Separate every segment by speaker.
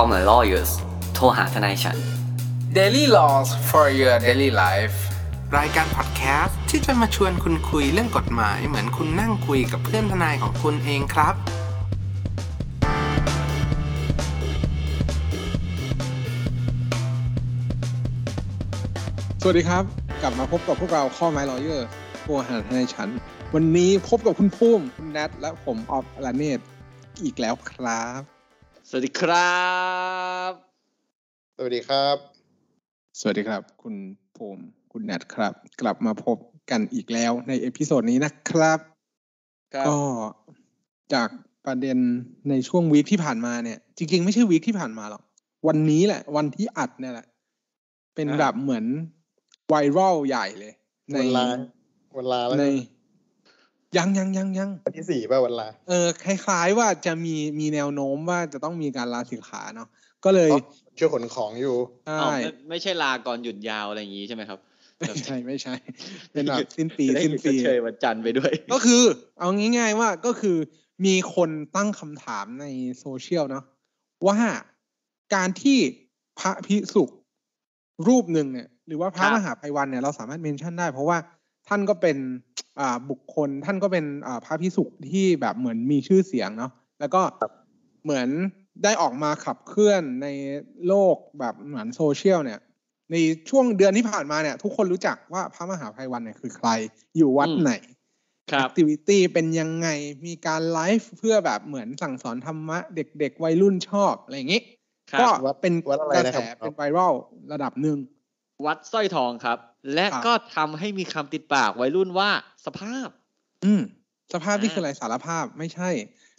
Speaker 1: Call my lawyers โทรหาทนายฉัน
Speaker 2: Daily Laws for your daily life รายการพอดแคสต์ที่จะมาชวนคุณคุยเรื่องกฎหมาย เหมือนคุณนั่งคุยกับเพื่อนทนายของคุณเองครับ
Speaker 3: สวัสดีครับ กลับมาพบกับพวกเรา Call my lawyers โทรหาทนายฉัน วันนี้พบกับคุณภูมิคุณแนทและผมออฟลาเนตอีกแล้วครับ
Speaker 4: สวัสดีครับ
Speaker 5: สวัสดีครับ
Speaker 3: สวัสดีครับ คุณภูมิคุณแนทครับ กลับมาพบกันอีกแล้วใน episode นี้นะครับ
Speaker 4: ครับ
Speaker 3: ก็จากประเด็นในช่วง week ที่ผ่านมาเนี่ย จริง ๆ ไม่ใช่ week ที่ผ่านมาหรอก วันนี้แหละ วันที่อัดเนี่ยแหละ เป็นแบบเหมือน viral ใหญ่เลย ใน
Speaker 5: วันลาวันลาแล้ว
Speaker 3: ใน ยังยังยังยัง
Speaker 5: วันที่สี่ป่ะวันลา
Speaker 3: เออคล้ายๆว่าจะมีมีแนวโน้มว่าจะต้องมีการลาสิกขาเนาะก็เลย
Speaker 5: อ๋อช่วยขนของอยู่
Speaker 3: ใช่
Speaker 4: อ้าวไม่ไม่ใช่ลาก่อนหยุดยาวอะไรอย่างงี้ใช่ไหมครับ
Speaker 3: ไม่ใช่ไม่ใช่ เป็นแบบสิ้นปี
Speaker 4: จะได้
Speaker 3: สิ้น
Speaker 4: หยุด
Speaker 3: ปี
Speaker 4: ชดเชยวันจันทร์ไปด้วย
Speaker 3: ก็คือ เอาง่าย ๆ ว่าก็คือมีคนตั้งคำถามในโซเชียลเนาะว่าการที่พระพิสุรูปหนึ่งเนี่ย หรือว่าพระ
Speaker 4: ครับ
Speaker 3: มหาภัยวันเนี่ยเราสามารถเมนชั่นได้ เพราะว่าท่านก็เป็นอ่า บุคคลท่านก็เป็นอ่าพระพิสุที่แบบเหมือนมีชื่อเสียงเนาะแล้วก็เหมือนได้ออกมาขับเคลื่อนในโลกแบบเหมือนโซเชียลเนี่ย ในช่วงเดือนที่ผ่านมาเนี่ย ทุกคนรู้จักว่าพระมหาภัยวันเนี่ยคือใครอยู่วัด
Speaker 4: อืม
Speaker 3: ไหน
Speaker 4: ครับ
Speaker 3: แอคทิวิตี้เป็นยังไงมีการไลฟ์เพื่อแบบเหมือนสั่งสอนธรรมะ เด็กๆ วัยรุ่นชอบ อะไรอย่างนี้
Speaker 4: ครับ
Speaker 3: ก็
Speaker 5: วัด
Speaker 3: เป็น
Speaker 5: วัดอะไร
Speaker 3: กระ
Speaker 5: นะ
Speaker 3: แส
Speaker 5: ครับ
Speaker 3: เป็นไวรัลระดับหนึ่ง
Speaker 4: วัดสร้อยทองครับ และ
Speaker 3: ครับ
Speaker 4: ก็ทำให้มีคำติดปากวัยรุ่นว่าสภาพ
Speaker 3: อืม สภาพที่
Speaker 4: อ่า
Speaker 3: คืออะไรสารภาพไม่ใช่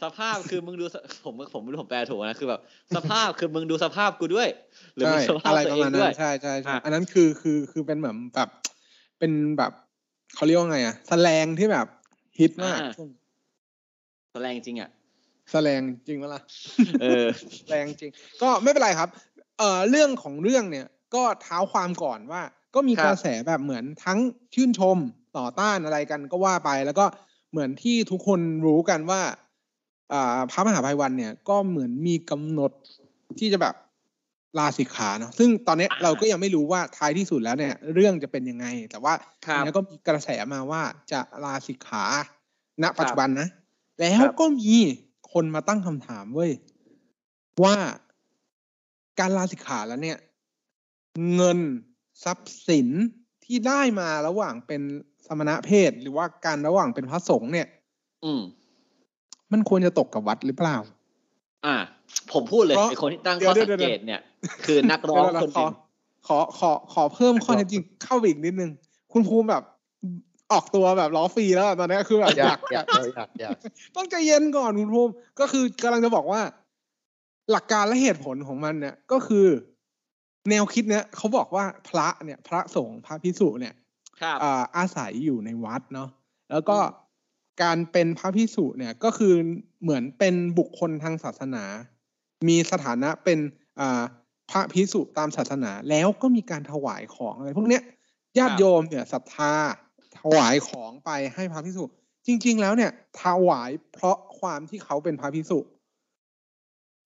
Speaker 4: สภาพคือมึงดูสผมผมไม่รู้ผมแปลถูกนะคือแบบ สภาพคือมึงดูสภาพกูด้วย หรือ
Speaker 3: ใช่
Speaker 4: มึงสภาพ
Speaker 3: อะไร
Speaker 4: ตัว
Speaker 3: ประ
Speaker 4: เอ
Speaker 3: มาณ
Speaker 4: ง
Speaker 3: นั้
Speaker 4: ด้วย
Speaker 3: นใช่ใช่ใช่
Speaker 4: อะ
Speaker 3: อันนั้นคือคือคือเป็นเหมือนแบบเป็นแบบเขาเรียกว่าไงอะแสลงที่แบบฮิตมากช่วง
Speaker 4: แสดงจริงอะ
Speaker 3: แสลงจริงไหมล่ะ
Speaker 4: เออ
Speaker 3: แรงจริง ก็ไม่เป็นไรครับ เอ่อเรื่องของเรื่องเนี่ย ก็เท้าความก่อนว่า ก็มี
Speaker 4: ครับ
Speaker 3: กระแสแบบเหมือนทั้งชื่นชมต่อต้านอะไรกันก็ว่าไป แล้วก็เหมือนที่ทุกคนรู้กันว่าอ่าพระมหาภัยวันเนี่ย ก็เหมือนมีกำหนดที่จะแบบลาสิกขาเนาะซึ่งตอนเนี้ย
Speaker 4: อ่า
Speaker 3: เราก็ยังไม่รู้ว่าท้ายที่สุดแล้วเนี่ย เรื่องจะเป็นยังไง แต่ว่า
Speaker 4: ครับ
Speaker 3: อันนี้ก็มีกระแสมาว่าจะลาสิกขา ณ ปัจจุบันนะ แล้
Speaker 4: ควรับ
Speaker 3: ก็มีคนมาตั้งคำถามเว้ยว่าการลาสิกขาแล้วเนี่ย เงินทรัพย์สินที่ได้มาระหว่างเป็นสมณะเพศหรือว่าการระหว่างเป็นพระสงฆ์เนี่ย
Speaker 4: อืม
Speaker 3: มันควรจะตกกับวัดหรือเปล่า
Speaker 4: อ่า ผมพูดเลย
Speaker 3: เพราะ
Speaker 4: ไอคนที่ตั้ง
Speaker 3: เดี๋
Speaker 4: ข้
Speaker 3: ย
Speaker 4: อ
Speaker 3: ว
Speaker 4: สัง
Speaker 3: เดี๋ยว
Speaker 4: เกตเนี่ย คือนักร้อง
Speaker 3: เดี๋ยว
Speaker 4: คน
Speaker 3: ข
Speaker 4: ห
Speaker 3: อ
Speaker 4: นึ่ง
Speaker 3: ขอขอขอเพิ่มข้อเท็จจริงเข้าไปอีกนิดนึง คุณภูมิแบบออกตัวแบบล้อฟรีแล้วอะตอนนี้คือแบบอย
Speaker 5: อายา
Speaker 3: กก
Speaker 5: อยากอยากอยาก
Speaker 3: ต้องใจเย็นก่อนคุณภูมิก็คือกำลังจะบอกว่า หลักการและเหตุผลของมันเนี่ย ก็คือ แนวคิดเนี่ยเขาบอกว่าพระเนี่ยพระสงฆ์พระพิสุเนี่ย
Speaker 4: ครับ
Speaker 3: อ่าอาศัยอยู่ในวัดเนาะแล้วก็การเป็นพระพิสุเนี่ยก็คือเหมือนเป็นบุคคลทางศาสนา มีสถานะเป็นอ่าพระพิสุตามศาสนา แล้วก็มีการถวายของอะไรพวกเนี้ยญาติโยมเนี่ยศรัทธาถวายของไปให้พระพิสุจริง ๆ แล้วเนี่ยถวายเพราะความที่เขาเป็นพระพิสุ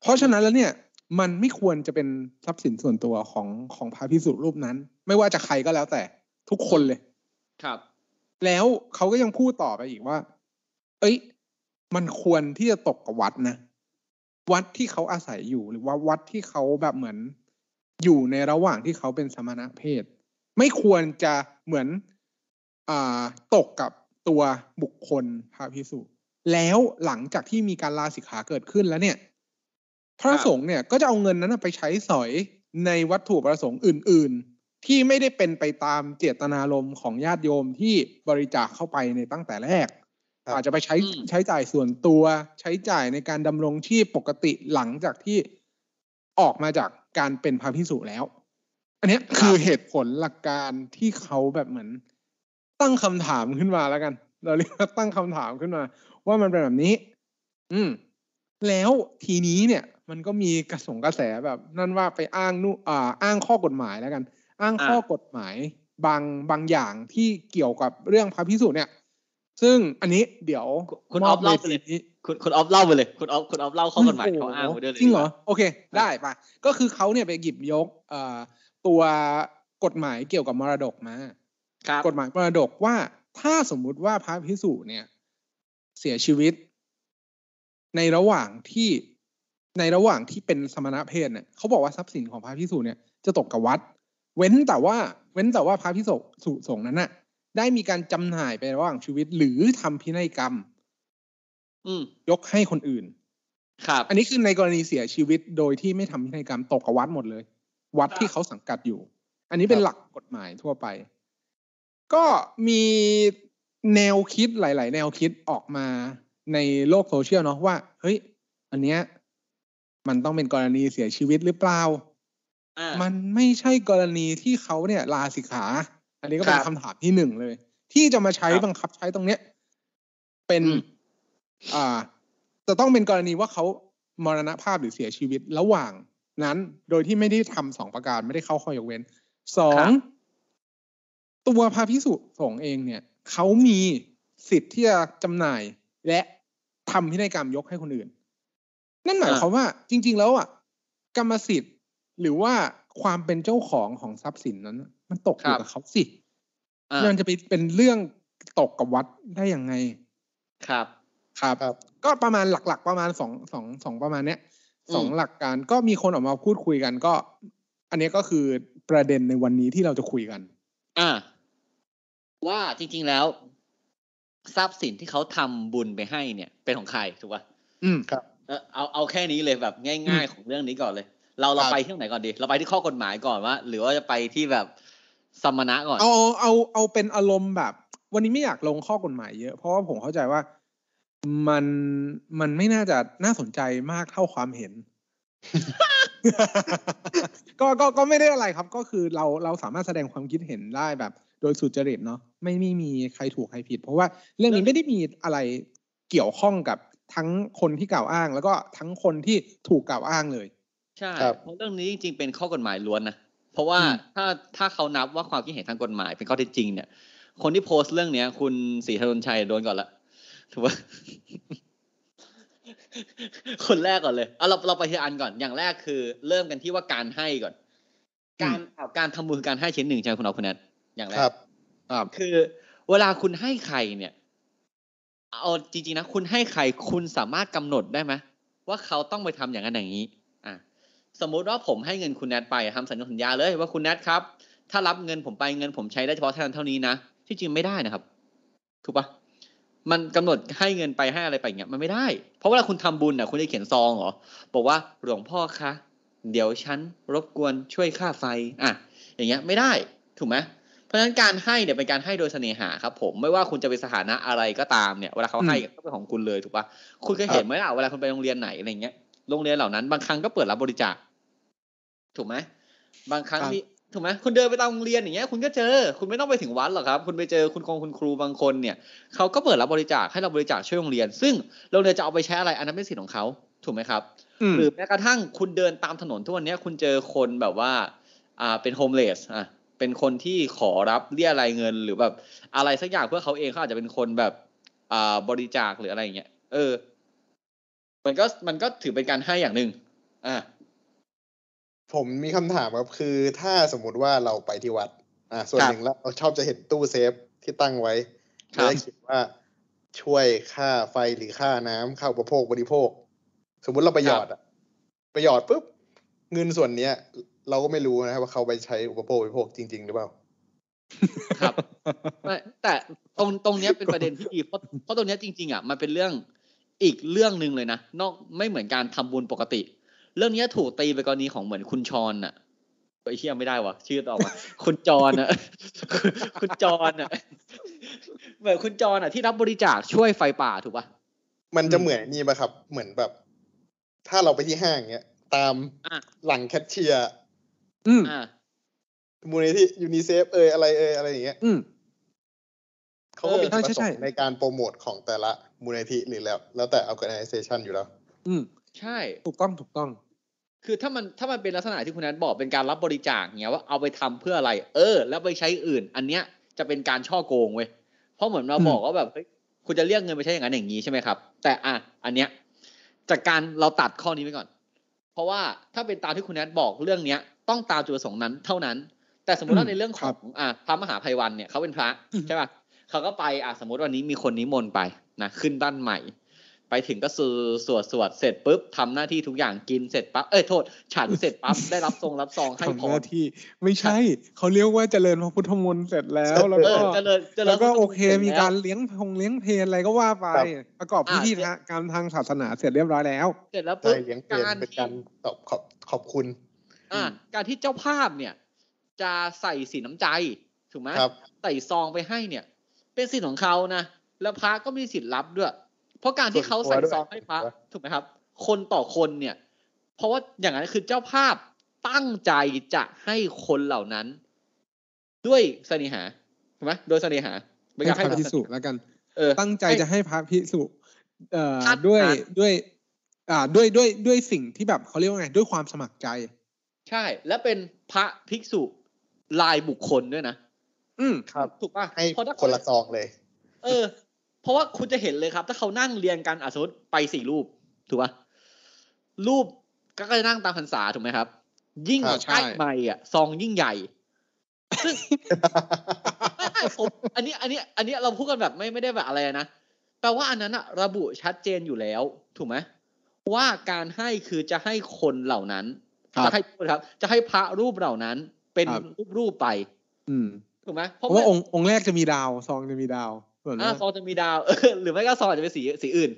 Speaker 3: เพราะฉะนั้นแล้วเนี่ย มันไม่ควรจะเป็นทรัพย์สินส่วนตัวของของพระพิสุรูปนั้น ไม่ว่าจะใครก็แล้วแต่ทุกคนเลย
Speaker 4: ครับ
Speaker 3: แล้วเขาก็ยังพูดต่อไปอีกว่า เอ้ย มันควรที่จะตกกับวัดนะ วัดที่เขาอาศัยอยู่หรือว่าวัดที่เขาแบบเหมือน อยู่ในระหว่างที่เขาเป็นสมณะเพศ ไม่ควรจะเหมือนอ่าตกกับตัวบุคคลพระพิสุแล้วหลังจากที่มีการลาสิกขาเกิดขึ้นแล้วเนี่ย พระสงฆ์เนี่ยก็จะเอาเงินนั้นนะไปใช้สอยในวัตถุประสงค์อื่น ๆ ที่ไม่ได้เป็นไปตามเจตนารมณ์ของญาติโยมที่บริจาคเข้าไปในตั้งแต่แรก
Speaker 5: ครับ
Speaker 3: อาจจะไปใช้
Speaker 4: อืม
Speaker 3: ใช้จ่ายส่วนตัวใช้จ่ายในการดำรงชีพปกติหลังจากที่ออกมาจากการเป็นพระพิสุแล้ว อันเนี้ยคือเหตุผลหลักการที่เขาแบบเหมือน ตั้งคำถามขึ้นมาแล้วกัน เราเรียกว่าตั้งคำถามขึ้นมา ว่ามันเป็นแบบนี้ อืมแล้วทีนี้เนี่ย มันก็มีกระสงกระแสแบบนั่นว่าไปอ้างนู่นอ่าอ้างข้อกฎหมายแล้วกัน อ้างข้อกฎหมายบางบางอย่างที่เกี่ยวกับเรื่องพระพิสุเนี่ย ซึ่งอันนี้เดี๋ยว
Speaker 4: คุณ
Speaker 3: ม
Speaker 4: ออฟเล่าไป
Speaker 3: ว
Speaker 4: เลย
Speaker 3: ทีนี้
Speaker 4: คุณคุณออฟเล่าไปเลยคุณออฟคุณออฟเล่าข้อกฎหมายเขาอ้างไว้ด้วยเลย
Speaker 3: จริงเหรอ
Speaker 4: ดีกว่า
Speaker 3: โอเคได้ปะก็คือเขาเนี่ยไปหยิบยกเอ่อตัวกฎหมายเกี่ยวกับมรดกมา
Speaker 4: ครับ
Speaker 3: กฎหมายมรดกว่าถ้าสมมุติว่าพระพิสุเนี่ย เสียชีวิต ในระหว่างที่ ในระหว่างที่เป็นสมณเพศเนี่ยเขาบอกว่าทรัพย์สินของพระพิสุเนี่ยจะตกกับวัด เว้นแต่ว่าเว้นแต่ว่าพระพิสุสุสงฆ์นั้นน่ะ ได้มีการจำหน่ายไประหว่างชีวิต หรือทำพินัยกรรม
Speaker 4: อืม
Speaker 3: ยกให้คนอื่น
Speaker 4: ครับ
Speaker 3: อันนี้คือในกรณีเสียชีวิตโดยที่ไม่ทำพินัยกรรมตกกับวัดหมดเลย วัดที่เขาสังกัดอยู่ อันนี้เป็นหลักกฎหมายทั่วไป ก็มีแนวคิดหลาย ๆ แนวคิดออกมาในโลกโซเชียลเนาะว่า เฮ้ย อันเนี้ย มันต้องเป็นกรณีเสียชีวิตหรือเปล่า
Speaker 4: อ่า
Speaker 3: มันไม่ใช่กรณีที่เขาเนี่ยลาสิกขา อันนี้ก็เป็น
Speaker 4: ครับ
Speaker 3: คำถามที่หนึ่งเลย ที่จะมาใช้
Speaker 4: ครับ
Speaker 3: บังคับใช้ตรงเนี้ย เป็น
Speaker 4: อืม
Speaker 3: อ่า จะต้องเป็นกรณีว่าเขามรณภาพหรือเสียชีวิตระหว่างนั้น โดยที่ไม่ได้ทำสองประการไม่ได้เข้าข้อยกเว้นสองตัวพระพิสุสงฆ์เองเนี่ยเขามีสิทธิ์ที่จะจำหน่ายและทำพินัยกรรมยกให้คนอื่น นั่นหมาย
Speaker 4: อ่า
Speaker 3: ความว่าจริง ๆ แล้วอะ กรรมสิทธิ์หรือว่าความเป็นเจ้าของของทรัพย์สินนั้น มันตกอยู่กับเขาสิ
Speaker 4: อ่า
Speaker 3: มันจะไปเป็นเรื่องตกกับวัดได้ยังไง
Speaker 4: ครับ
Speaker 3: ครับ
Speaker 5: ครับ
Speaker 3: ก็ประมาณหลัก ๆ ประมาณสองสองสองประมาณเนี้ย
Speaker 4: อืม
Speaker 3: สองหลักการก็มีคนออกมาพูดคุยกันก็ อันนี้ก็คือประเด็นในวันนี้ที่เราจะคุยกัน
Speaker 4: อ่า ว่าจริง ๆแล้ว ทรัพย์สินที่เขาทำบุญไปให้เนี่ย เป็นของใครถูกป่ะ
Speaker 3: อืม
Speaker 4: เออเอาเอาแค่นี้เลยแบบง่าย ๆ ของเรื่องนี้ก่อนเลย เราเรา
Speaker 3: ครับ
Speaker 4: ไปที่ไหนก่อนดีเราไปที่ข้อกฎหมายก่อนว่า หรือว่าจะไปที่แบบสมณะก่อน
Speaker 3: เอาเอาเอาเอาเป็นอารมณ์แบบ วันนี้ไม่อยากลงข้อกฎหมายเยอะเพราะว่าผมเข้าใจว่ามันมันไม่น่าจะน่าสนใจมากเท่าความเห็น ก็ก็ก็ไม่ได้อะไรครับ ก็คือเราเราสามารถแสดงความคิดเห็นได้แบบ โดยสุจริตเนาะไม่ไม่มีใครถูกใครผิด เพราะว่าเรื่องนี้ไม่ได้มีอะไรเกี่ยวข้องกับ ทั้งคนที่กล่าวอ้าง แล้วก็ทั้งคนที่ถูกกล่าวอ้างเลย
Speaker 4: ใช่
Speaker 5: ครับ
Speaker 4: เพราะเรื่องนี้จริงๆเป็นข้อกฎหมายล้วนนะเพราะว่า
Speaker 3: อืม
Speaker 4: ถ้าถ้าเขานับว่าความคิดเห็นทางกฎหมายเป็นข้อเท็จจริงเนี่ย คนที่โพสต์เรื่องเนี้ย คุณศรีธนนชัยโดนก่อนละถูกปะคนแรกก่อนเลยเอาเราเราไปทีละอันก่อนอย่างแรกคือ เริ่มกันที่ว่าการให้ก่อน การเอาการทำบุญคือการให้ชิ้นหนึ่งใช่ไหมคุณเอาคุณแนทอย่างแรก
Speaker 5: ครับ
Speaker 3: ครับ
Speaker 4: คือ เวลาคุณให้ใครเนี่ย เอาจริงๆนะคุณให้ใครคุณสามารถกำหนดได้ไหมว่าเขาต้องไปทำอย่างนั้นอย่างนี้อะสมมุติว่าผมให้เงินคุณแนทไปทำสัญญาสัญญาเลยว่าคุณแนทครับ ถ้ารับเงินผมไปเงินผมใช้ได้เฉพาะเท่านั้นเท่านี้นะที่จริงไม่ได้นะครับถูกปะมันกำหนดให้เงินไปให้อะไรไปเงี้ยมันไม่ได้ เพราะเวลาคุณทำบุญอะคุณจะเขียนซองเหรอบอกว่าหลวงพ่อคะเดี๋ยวฉันรบกวนช่วยค่าไฟอะอย่างเงี้ยไม่ได้ถูกไหม เพราะฉะนั้นการให้เนี่ยเป็นการให้โดยเสน่หาครับ ผมไม่ว่าคุณจะเป็นสถานะอะไรก็ตามเนี่ยเวลาเขาให้ก็เป็นของคุณเลยถูกปะคุณเคยเห็นไหมล่ะเวลาคุณไปโรงเรียนไหนอะไรเงี้ยโรงเรียนเหล่านั้นบางครั้งก็เปิดรับบริจาคถูกไหมบางครั้ง
Speaker 3: ครับ
Speaker 4: มีถูกไหมคุณเดินไปตามโรงเรียนอย่างเงี้ยคุณก็เจอ คุณไม่ต้องไปถึงวัดหรอกครับ คุณไปเจอคุณคงคุณครูบางคนเนี่ยเขาก็เปิดรับบริจาคให้เราบริจาคช่วยโรงเรียน ซึ่งโรงเรียนจะเอาไปใช้อะไรอันนั้นเป็นสิทธิ์ของเขาถูกไหมครับ
Speaker 3: อืม
Speaker 4: หรือแม้กระทั่งคุณเดินตามถนนทุกวันเนี้ยคุณเจอคนแบบว่า อ่าเป็นโฮมเลสอะ เป็นคนที่ขอรับเรียอะไรายเงินหรือแบบอะไรสักอย่างเพื่อเขาเองเขาอาจจะเป็นคนแบบอ่าบริจาคหรืออะไรอย่างเงี้ยเออ มันก็มันก็ถือเป็นการให้อย่างหนึ่งอ่า
Speaker 5: ผมมีคำถามครับคือถ้าสมมุติว่าเราไปที่วัด อ่าส่วน
Speaker 4: ครับ
Speaker 5: หนึ่งแล้วเราชอบจะเห็นตู้เซฟที่ตั้งไว้
Speaker 4: ครั
Speaker 5: แล้
Speaker 4: บ
Speaker 5: วคิดว่าช่วยค่าไฟหรือค่าน้ำค่าอุปโภคบริโภค สมมุติเราไปหยอดอะไปหยอดปุ๊บเงินส่วนเนี้ย เราก็ไม่รู้นะครับว่าเขาไปใช้อุปโภคบริโภคจริง ๆ หรือเปล่า
Speaker 4: ครับไม่แต่ตรงตรงเนี้ยเป็นประเด็นที่ดีเพราะเพราะตรงเนี้ยจริง ๆอะมันเป็นเรื่องอีกเรื่องหนึ่งเลยนะนอกไม่เหมือนการทำบุญปกติ เรื่องเนี้ยถูกตีไปกรณีของเหมือนคุณฌอนอะไอ้เชี่ยไม่ได้วะชื่อต่อมาคุณฌอนอะคุณฌอนอะเหมือนคุณฌอนอะที่รับบริจาคช่วยไฟป่าถูกปะ
Speaker 5: มันจะเหมือนนี่ปะครับ เหมือนแบบ ถ้าเราไปที่ห้างเนี้ย ตาม
Speaker 4: อะ
Speaker 5: หลังแคชเชียร์
Speaker 3: อืม
Speaker 4: อ่า
Speaker 5: มูลนิธิยูนิเซฟเอยอะไรเอยอะไรอย่างเงี้ย
Speaker 3: อืม
Speaker 5: เขาก็มี
Speaker 3: เออ
Speaker 5: จุดประส
Speaker 3: ใช่
Speaker 5: ง
Speaker 3: ใช่
Speaker 5: ค์ในการโปรโมทของแต่ละมูลนิธิหรือแล้ว แล้วแต่ organization อยู่แล้ว
Speaker 3: อืม
Speaker 4: ใช่
Speaker 3: ถูกต้องถูกต้อง
Speaker 4: คือถ้ามันถ้ามันเป็นลักษณะที่คุณนัทบอกเป็นการรับบริจาคเงี้ยว่าเอาไปทำเพื่ออะไร เออ แล้วไปใช้อื่น อันเนี้ยจะเป็นการช่อโกงเว้ยเพราะเหมือนเรา
Speaker 3: อืม
Speaker 4: บอกว่าแบบเฮ้ยคุณจะเรียกเงินไปใช้อย่างนั้นอย่างนี้ใช่ไหมครับ แต่อะอันเนี้ยจากการเราตัดข้อนี้ไปก่อน เพราะว่าถ้าเป็นตามที่คุณแนทบอกเรื่องเนี้ย ต้องตามจุดประสงค์นั้นเท่านั้น แต่สมมติว่าในเรื่องของอะพระมหาภัยวันเนี่ยเขาเป็นพระใช่ป่ะเขาก็ไปอะสมมติวันนี้มีคนนิมนต์ไปนะขึ้นบ้านใหม่ ไปถึงก็สวดสวดสวดเสร็จปุ๊บทำหน้าที่ทุกอย่างกินเสร็จปั๊บเอ้ยโทษ ฉันเสร็จปั๊บได้รับทรงรับซองให้
Speaker 3: ทำ
Speaker 4: พ
Speaker 3: ห
Speaker 4: ร
Speaker 3: น้าที่ไม่ใช่เขาเรียกว่าเจริญพระพุทธมนต์เสร็จแล้วแล้ว
Speaker 4: เอ
Speaker 3: ก็
Speaker 4: อเจริญเจริญ
Speaker 3: แล้วก็
Speaker 4: พระ
Speaker 3: โอ
Speaker 4: พุทธ
Speaker 3: เค
Speaker 4: มนต์
Speaker 3: มี
Speaker 4: สจแล้ว
Speaker 3: การเลี้ยงพงเลี้ยงเพลนอะไรก็ว่าไป
Speaker 5: ครับ
Speaker 3: ประกอบพิธี
Speaker 4: อ่า
Speaker 3: การทางศาสนาเสร็จเรียบร้อยแล้ว
Speaker 4: เสร็จแล้ว
Speaker 5: ใช่
Speaker 4: ปุ๊บ
Speaker 5: เลี้ยงเพลน
Speaker 4: การ
Speaker 5: เป็น
Speaker 4: ที่
Speaker 5: การตอบขอบขอบคุณ
Speaker 4: อ่าการที่เจ้าภาพเนี่ย จะใส่สีน้ำใจถูกไหม
Speaker 5: ครับ
Speaker 4: ใส่ซองไปให้เนี่ย เป็นสิทธิ์ของเขานะแล้วพระก็มีสิทธิ์รับด้วย เพราะการที่เขาใส่ซองให้พระ
Speaker 5: ส่วนตัวด้วย
Speaker 4: ถูกไหมครับ คนต่อคนเนี่ย เพราะว่าอย่างนั้นคือเจ้าภาพตั้งใจจะให้คนเหล่านั้น ด้วยเสน่หาถูกไหมโดยเสน่หาไม่
Speaker 3: ให้
Speaker 4: อยาก
Speaker 3: พ
Speaker 4: ให้
Speaker 3: ระ
Speaker 4: แบบ
Speaker 3: พิสุแล้วกัน
Speaker 4: เออ
Speaker 3: ตั้งใจ
Speaker 4: ให้
Speaker 3: จะให้พระพิสุเอ่อ
Speaker 4: ท่าน
Speaker 3: ด้วย
Speaker 4: ท่าน
Speaker 3: ด้วย อ่าด้วยด้วยด้วยสิ่งที่แบบเขาเรียกว่าไง ด้วยความสมัครใจ
Speaker 4: ใช่ และเป็นพระภิกษุลายบุคคลด้วยนะ
Speaker 3: อืม
Speaker 5: ครับ
Speaker 4: ถูกป่ะ
Speaker 5: ให้
Speaker 4: เพราะถ้า
Speaker 5: คนละซองเลย
Speaker 4: เออ เพราะว่าคุณจะเห็นเลยครับ ถ้าเขานั่งเรียงกันอะสมมติไปสี่รูป ถูกป่ะรูปก็จะนั่งตามพรรษาถูกไหมครับ ยิ่ง
Speaker 5: ครับ
Speaker 3: ใช่
Speaker 4: ใกล้ใหม่อะซองยิ่งใหญ่ซึ่งไม่ไม่ผมอันนี้อันนี้ อันนี้เราพูดกันแบบไม่ไม่ได้แบบอะไรนะแปลว่าอันนั้นอะระบุชัดเจนอยู่แล้ว ถูกไหมว่าการให้คือจะให้คนเหล่านั้น
Speaker 3: ครับ
Speaker 4: จะให้ครับ จะให้พระรูปเหล่านั้น เป็น
Speaker 3: ครับ
Speaker 4: รูปรูปๆไป
Speaker 3: อืม
Speaker 4: ถูกไหม
Speaker 3: เพราะว่าองค์องค์แรกจะมีดาว ซองจะมีดาวส่วน
Speaker 4: อ่า
Speaker 3: ว่า
Speaker 4: ซองจะมีดาวเออหรือไม่ก็ซองอาจจะเป็นสีสีอื่น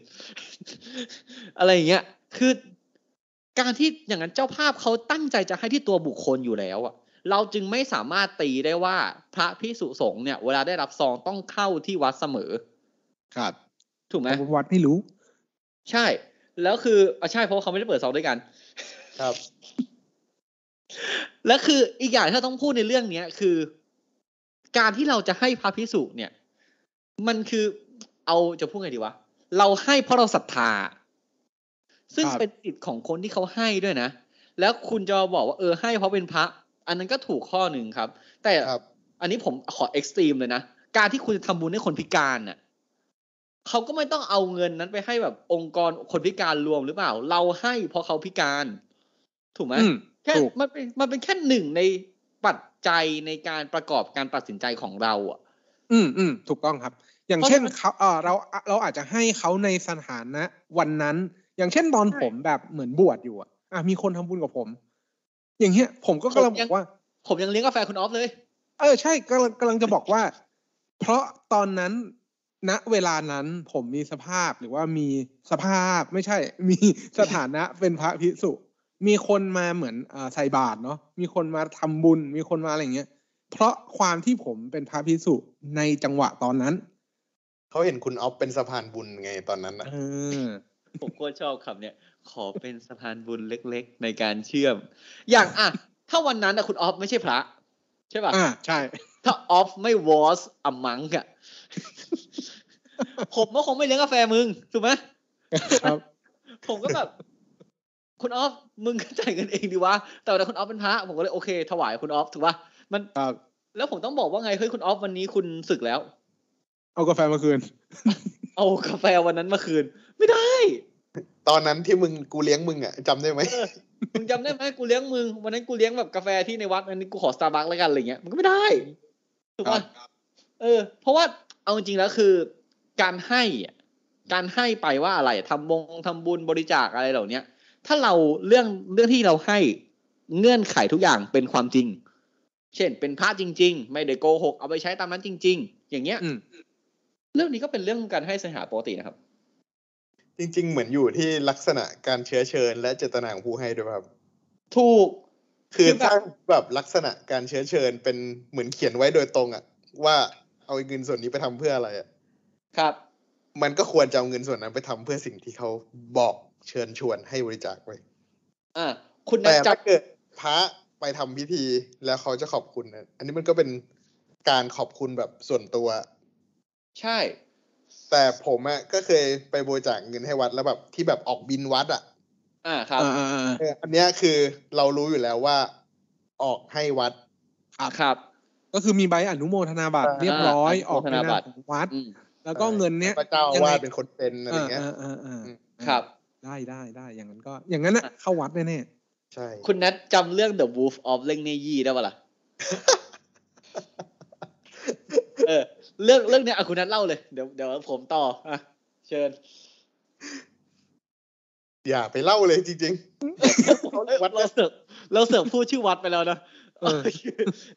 Speaker 4: อะไรอย่างเงี้ย คือการที่อย่างนั้นเจ้าภาพเขาตั้งใจจะให้ที่ตัวบุคคลอยู่แล้วอะ เราจึงไม่สามารถตีได้ว่าพระพิสุสงฆ์เนี่ย เวลาได้รับซองต้องเข้าที่วัดเสมอ
Speaker 3: ครับ
Speaker 4: ถูกไหม
Speaker 3: ผมวัดไม่รู้
Speaker 4: ใช่ แล้วคืออะใช่เพราะว่าเขาไม่ได้เปิดซองด้วยกัน
Speaker 5: ครับ
Speaker 4: แล้วคืออีกอย่างที่เราต้องพูดในเรื่องเนี้ยคือ การที่เราจะให้พระพิสุเนี่ย มันคือเอาจะพูดไงดีวะเราให้เพราะเราศรัทธา ซึ่ง
Speaker 3: ครับ
Speaker 4: เป็นสิทธิ์ของคนที่เขาให้ด้วยนะ แล้วคุณจะมาบอกว่าเออให้เพราะเป็นพระ อันนั้นก็ถูกข้อหนึ่งครับ แต่
Speaker 5: ครับ
Speaker 4: อันนี้ผมขอเอ็กซ์ตรีมเลยนะ การที่คุณจะทำบุญให้คนพิการน่ะเขาก็ไม่ต้องเอาเงินนั้นไปให้แบบองค์กรคนพิการรวมหรือเปล่า เราให้เพราะเขาพิการ ถูกไหม
Speaker 3: อืม
Speaker 4: แค่
Speaker 3: ถูก
Speaker 4: มันเป็นมันเป็นแค่หนึ่งในปัจจัยในการประกอบการตัดสินใจของเราอะ
Speaker 3: อืมอืมถูกต้องครับ อย่าง
Speaker 4: เพราะ
Speaker 3: เช่น
Speaker 4: ฉะนั้น
Speaker 3: เขาเออเราเราอาจจะให้เขาในสถานะวันนั้น อย่างเช่นตอน
Speaker 4: ใช่
Speaker 3: ผมแบบเหมือนบวชอยู่อะอะมีคนทำบุญกับผม อย่างเงี้ย ผมก็กำลัง
Speaker 4: ผม
Speaker 3: บ
Speaker 4: ยั
Speaker 3: องกว่า
Speaker 4: ผมยังเลี้ยงกาแฟคุณออฟเลย
Speaker 3: เออใช่กำลังกำลังจะบอกว่า เพราะตอนนั้นณเวลานั้นผมมีสภาพหรือว่ามีสภาพไม่ใช่ มีสถานะเป็นพระภิกษุ มีคนมาเหมือนอ่าใส่บาตรเนาะมีคนมาทำบุญ มีคนมาอะไรอย่างเงี้ย เพราะความที่ผมเป็นพระภิกษุในจังหวะตอนนั้น
Speaker 5: เขาเห็นคุณออฟเป็นสะพานบุญไงตอนนั้นนะ
Speaker 3: เออ
Speaker 4: ผมโคตรชอบคำเนี่ยขอเป็นสะพานบุญเล็ก ๆ ในการเชื่อม อย่างอะถ้าวันนั้นอะคุณออฟไม่ใช่พระ ใช่ป่ะ
Speaker 3: อ่าใช่
Speaker 4: ถ้าออฟไม่ was a monk อะผมก็คงไม่เลี้ยงกาแฟมึงถูกไหม
Speaker 3: ครับ
Speaker 4: ผมก็แบบ คุณออฟมึงก็จ่ายเงินเองดีวะแต่ว่าคุณออฟเป็นพระผมก็เลยโอเค ถวายคุณออฟถูกป่ะมัน
Speaker 3: ครับ
Speaker 4: แล้วผมต้องบอกว่าไงเฮ้ยคุณออฟวันนี้คุณศึกแล้ว
Speaker 3: เอากาแฟมาคืน
Speaker 4: เอากาแฟวันนั้นมาคืน ไม่ได้
Speaker 5: ตอนนั้นที่มึงกูเลี้ยงมึงอะจำได้ไหม
Speaker 4: เออมึงจำได้ไหมกูเลี้ยงมึงวันนั้นกูเลี้ยงแบบกาแฟที่ในวัดอันนี้กูขอสตาร์บัคแล้วกันอะไรเงี้ยมันก็ไม่ได้ถูกป่ะเออ เพราะว่าเอาจริงๆแล้วคือ การให้อะการให้ไปว่าอะไรทำบงทำบุญบริจาคอะไรเหล่าเนี้ย ถ้าเราเรื่องเรื่องที่เราให้เงื่อนไขทุกอย่างเป็นความจริง เช่น เป็นพระจริง ๆ ไม่ได้โกหกเอาไปใช้ตามนั้นจริง ๆ อย่างเงี้ย
Speaker 3: อืม
Speaker 4: เรื่องนี้ก็เป็นเรื่องการให้สหาปกตินะครับ
Speaker 5: จริง ๆ เหมือนอยู่ที่ลักษณะการเชื้อเชิญ และเจตนาของผู้ให้ด้วยครับ
Speaker 4: ถูก
Speaker 5: คือ
Speaker 4: คือแบบ
Speaker 5: ถ้าแบบลักษณะการเชื้อเชิญเป็นเหมือนเขียนไว้โดยตรงอะว่าเอาเงินส่วนนี้ไปทำเพื่ออะไรอะ
Speaker 4: ครับ
Speaker 5: มันก็ควรจะเอาเงินส่วนนั้นไปทำเพื่อสิ่งที่เขาบอก เชิญชวนให้บริจาคไว้
Speaker 4: อ่าคุณนั
Speaker 5: แต่
Speaker 4: ทจั
Speaker 5: ถ้า
Speaker 4: บ
Speaker 5: เกิดพระไปทำพิธีแล้วเขาจะขอบคุณนะอันนี้มันก็เป็นการขอบคุณแบบส่วนตัว
Speaker 4: ใช่
Speaker 5: แต่ผมอะก็เคยไปบริจาคเงินให้วัดแล้วแบบที่แบบออกบินวัดอะ
Speaker 4: อ่าครับ
Speaker 3: อ่าอ่าอ่า
Speaker 5: เอออันเนี้ยคือเรารู้อยู่แล้วว่า ออกให้วัด
Speaker 4: ครับ
Speaker 3: ก็คือมีใบอนุโมทนาบัตร
Speaker 5: อ่า
Speaker 3: เรียบร้อย
Speaker 4: อ่า
Speaker 3: ออกใน
Speaker 4: อนุโมทนาบั
Speaker 3: นา
Speaker 4: ต
Speaker 3: ม
Speaker 4: ร
Speaker 3: ของวัด
Speaker 4: อืม
Speaker 3: แล้วก็เงินเนี้ย
Speaker 5: พระเจ้าอา
Speaker 3: ยังไง
Speaker 5: วาดเป็นคนเป็นอะไรเงี้ย
Speaker 3: เออเออเออเออ
Speaker 4: ครับ
Speaker 3: ได้ได้ได้อย่างนั้นก็ อย่างนั้นน่ะเข้าวัดแน่
Speaker 5: ใช่
Speaker 4: คุณนัทจำเรื่อง The Wolf of เล่งเนยี่ได้ปะล่ะเออเรื่องเรื่องเนี้ยอะคุณนัทเล่าเลยเดี๋ยวเดี๋ยวผมต่ออะเชิญ
Speaker 5: อย่าไปเล่าเลยจริงวัด
Speaker 4: เราเสิร์ฟเราเสิร์ฟพูดชื่อวัดไปแล้วนะ
Speaker 3: ๆเออ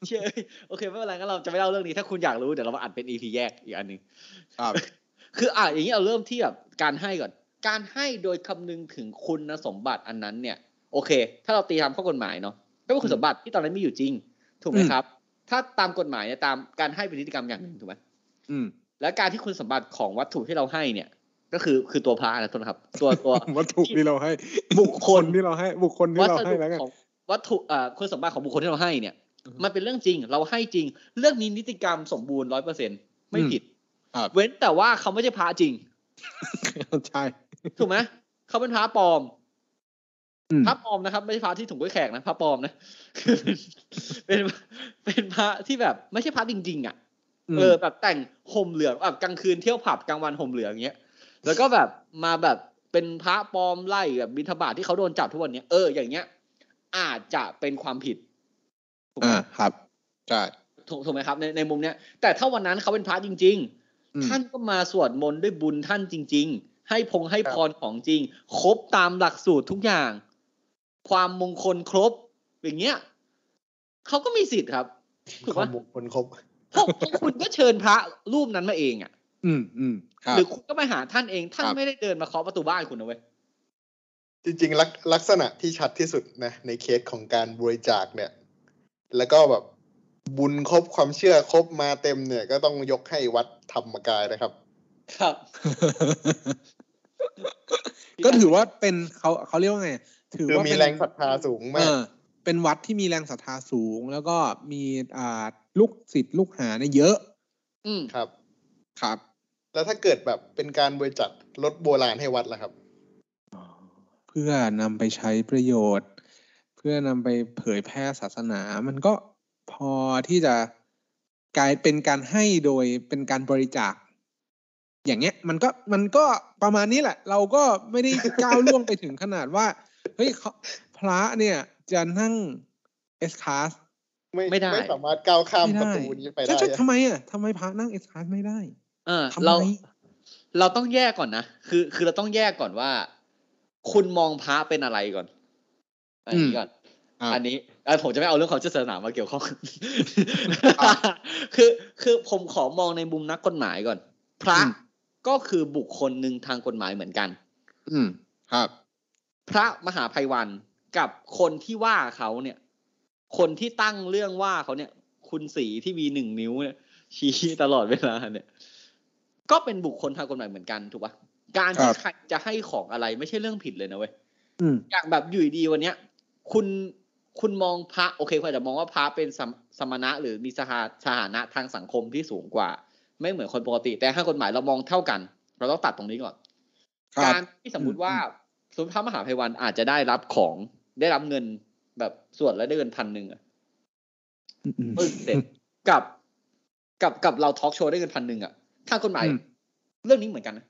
Speaker 4: เชื่อโอเคไม่เป็นไรงั้นเราจะไม่เล่าเรื่องนี้ถ้าคุณอยากรู้เดี๋ยวเรามาอัดเป็น EP แยกอีกอันหนึ่ง
Speaker 3: ครับ
Speaker 4: คืออะอย่างนี้เอาเริ่มที่แบบการให้ก่อน การให้โดยคำนึงถึงคุณสมบัติอันนั้นเนี่ย โอเค ถ้าเราตีตามข้อกฎหมายเนาะก็เป็นคุณสมบัติที่ตอนนั้นมีอยู่จริง ถูกไหม
Speaker 3: อืม
Speaker 4: ครับ ถ้าตามกฎหมายเนี่ยตามการให้เป็นนิติกรรมอย่างหนึ่งถูกไหม
Speaker 3: อืม
Speaker 4: และการที่คุณสมบัติของวัตถุที่เราให้เนี่ย ก็คือคือตัวพระนะทุนครับ ตัวตัว
Speaker 3: วัตถุที่เราให้
Speaker 4: บุคคล
Speaker 3: ที่เราให้ บุคคลที่
Speaker 4: วั
Speaker 3: เรา
Speaker 4: ส
Speaker 3: ให้
Speaker 4: ดุ
Speaker 3: แล้วกัน
Speaker 4: ของวัตถุอ่าคุณสมบัติของบุคคลที่เราให้เนี่ย
Speaker 3: อือฮึ
Speaker 4: มันเป็นเรื่องจริง เราให้จริง เรื่องนี้นิติกรรมสมบูรณ์ร้อยเปอร์เซ็นไม่ผิด
Speaker 3: ครับ
Speaker 4: เว้นแต่ว่าเขาไม่ใช่พระจริง
Speaker 3: ใช่
Speaker 4: ถูกไหมเขาเป็นพระปลอม
Speaker 3: อืม
Speaker 4: พระปลอมนะครับ ไม่ใช่พระที่ถุงกล้วยแขกนะพระปลอมนะเป็นเป็นพระที่แบบ ไม่ใช่พระจริงๆอะ
Speaker 3: ม
Speaker 4: เออแบบแต่งห่มเหลืองแบบกลางคืนเที่ยวผับกลางวันห่มเหลืองอย่างเงี้ย แล้วก็แบบมาแบบเป็นพระปลอมไล่แบบบิณฑบาตที่เขาโดนจับทุกวันเนี้ยเอออย่างเงี้ย อาจจะเป็นความผิดถูกไหม
Speaker 3: อ่าครับใช่
Speaker 4: ถูกถูกไหมครับในในมุมเนี้ยแต่ถ้าวันนั้นเขาเป็นพระจริง
Speaker 3: อืม
Speaker 4: ๆท่านก็มาสวดมนต์ด้วยบุญท่านจริง ๆ ให้พงให้พรของจริง ครบตามหลักสูตรทุกอย่าง ความมงคลครบ อย่างเงี้ยเขาก็มีสิทธิ์ครับ
Speaker 5: ๆ
Speaker 4: ถูก
Speaker 5: ข้อ
Speaker 4: ปะ
Speaker 5: มูลคนครบ
Speaker 4: พวกพวกคุณก็เชิญพระรูปนั้นมาเองอะ
Speaker 3: อืมอืมครับ
Speaker 4: หรือคุณก็ไปหาท่านเอง ท่าน
Speaker 3: ครับ
Speaker 4: ไม่ได้เดินมาเคาะประตูบ้านคุณนะเว้ย
Speaker 5: จริงๆลักลักษณะที่ชัดที่สุดนะ ในเคสของการบริจาคเนี่ย แล้วก็แบบบุญครบความเชื่อครบมาเต็มเนี่ย ก็ต้องยกให้วัดธรรมกายนะครับ
Speaker 4: ครับ
Speaker 3: ก็ถือว่าเป็นเขาเขาเรียกว่าไง ถือ
Speaker 5: คือ
Speaker 3: ว่า
Speaker 5: มี
Speaker 3: เป็น
Speaker 5: แรงศรัทธาสูง
Speaker 3: เอ
Speaker 5: มาก
Speaker 3: อเป็นวัดที่มีแรงศรัทธาสูง แล้วก็มีอ่าลูกศิษย์ลูกหาเนี่ยเยอะ
Speaker 4: อืม
Speaker 5: ครับ
Speaker 3: ครับ
Speaker 5: แล้วถ้าเกิดแบบเป็นการบริจาครถโบราณให้วัดล่ะครับ
Speaker 3: เพื่อนำไปใช้ประโยชน์ เพื่อนำไปเผยแพร่ศาสนา มันก็พอที่จะกลายเป็นการให้โดยเป็นการบริจาค อย่างเงี้ยมันก็มันก็ประมาณนี้แหละ เราก็ไม่ได้ก้าวล่วงไปถึงขนาดว่าเฮ้ยเขาพระเนี่ยจะนั่งเอสคาส
Speaker 5: ไม่
Speaker 4: ไม่ได้
Speaker 5: ไม่สามารถก้าวข้าม
Speaker 3: ไม่
Speaker 5: ประ
Speaker 3: ได้
Speaker 5: ตูนี้ไป
Speaker 3: ใช่
Speaker 5: ได้
Speaker 3: ใช่
Speaker 5: อะ
Speaker 3: ทำไมอะทำไมพระนั่งเอสคาสไม่ได้
Speaker 4: เออ
Speaker 3: ทำไม
Speaker 4: เราเราต้องแยกก่อนนะคือ คือเราต้องแยกก่อนว่า คุณมองพระเป็นอะไรก่อน อันนี้ก่อน
Speaker 3: อะ
Speaker 4: อันนี้อะผมจะไม่เอาเรื่องความเชื่อศาสนามาเกี่ยวข้อง
Speaker 3: อะ
Speaker 4: คือคือผมขอมองในมุมนักกฎหมายก่อน พระ
Speaker 3: อืม
Speaker 4: ก็คือบุคคลหนึ่งทางกฎหมายเหมือนกัน
Speaker 3: อืมครับ
Speaker 4: พระมหาภัยวันกับคนที่ว่าเขาเนี่ย คนที่ตั้งเรื่องว่าเขาเนี่ย คุณสีที่มีหนึ่งนิ้วเนี่ยชี้ตลอดเวลาเนี่ย ก็เป็นบุคคลทางกฎหมายเหมือนกันถูกปะการที่
Speaker 3: ครับ
Speaker 4: ใครจะให้ของอะไรไม่ใช่เรื่องผิดเลยนะเว้ย
Speaker 3: อืม
Speaker 4: อย่างแบบอยู่ดีๆวันเนี้ย คุณคุณมองพระโอเคคุณอาจจะมองว่าพระเป็นสมสมณะ หรือมีสถาสถานะทางสังคมที่สูงกว่า ไม่เหมือนคนปกติ แต่ถ้ากฎหมายเรามองเท่ากัน เราต้องตัดตรงนี้ก่อน
Speaker 3: ครับ
Speaker 4: การที่สมมุติว่า
Speaker 3: อืม
Speaker 4: สมมติพระมหาภัยวันอาจจะได้รับของได้รับเงินแบบส่วนแล้วได้เงินพันหนึ่งอะ
Speaker 3: อืมอืม
Speaker 4: ปึ้งเสร็จกับกับกับเราทอล์กโชว์ได้เงินพันหนึ่งอะทางกฎหมาย
Speaker 3: อืม
Speaker 4: เรื่องนี้เหมือนกันนะ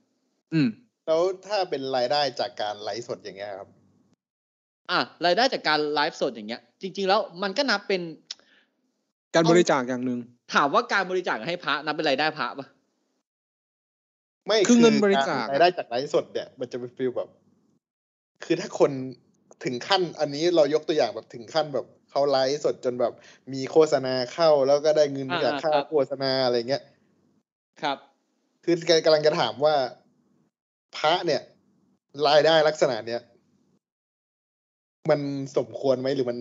Speaker 3: อืม
Speaker 5: แล้วถ้าเป็นรายได้จากการไลฟ์สดอย่างเงี้ยครับ
Speaker 4: อะรายได้จากการไลฟ์สดอย่างเงี้ย จริง ๆ แล้วมันก็นับเป็น
Speaker 3: การบริจาคอย่างหนึ่ง
Speaker 4: ถามว่าการบริจาคให้พระนับเป็นรายได้พระปะ
Speaker 5: ไม่
Speaker 3: คือเงินบริจาค
Speaker 5: รายได้จากไลฟ์สดเนี่ยมันจะเป็นฟีลแบบ คือถ้าคนถึงขั้น อันนี้เรายกตัวอย่างแบบถึงขั้นแบบเขาไลฟ์สดจนแบบ มีโฆษณาเข้าแล้วก็ได้เงินจากค่าโฆษณาอะไรเงี้ย
Speaker 4: ครับ
Speaker 5: คือกำลังจะถามว่า พระเนี่ย รายได้ลักษณะเนี้ยมันสมควรไหมหรือมัน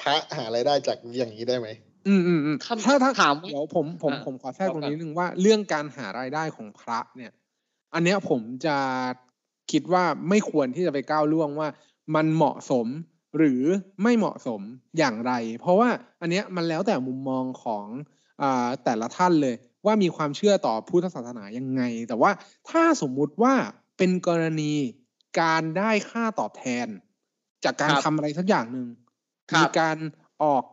Speaker 5: พระหารายได้จากอย่างนี้ได้ไหม
Speaker 3: อืมอืมอืม
Speaker 4: คำ
Speaker 3: ถ้าถ้า
Speaker 4: ถามว่า
Speaker 3: เดี๋ยวผมผม
Speaker 4: อะ
Speaker 3: ผมขอแทรก
Speaker 4: เอา
Speaker 3: ตรง
Speaker 4: ก่อน
Speaker 3: นี้นึงว่าเรื่องการหารายได้ของพระเนี่ย อันเนี้ยผมจะคิดว่าไม่ควรที่จะไปก้าวล่วงว่า มันเหมาะสมหรือไม่เหมาะสมอย่างไร เพราะว่าอันเนี้ยมันแล้วแต่มุมมองของอ่าแต่ละท่านเลย ว่ามีความเชื่อต่อพุทธศาสนายังไง แต่ว่าถ้าสมมุติว่าเป็นกรณีการได้ค่าตอบแทน จากการ
Speaker 4: ครับ
Speaker 3: ทำอะไรสักอย่างหนึ่ง
Speaker 4: ครับ
Speaker 3: มีการออก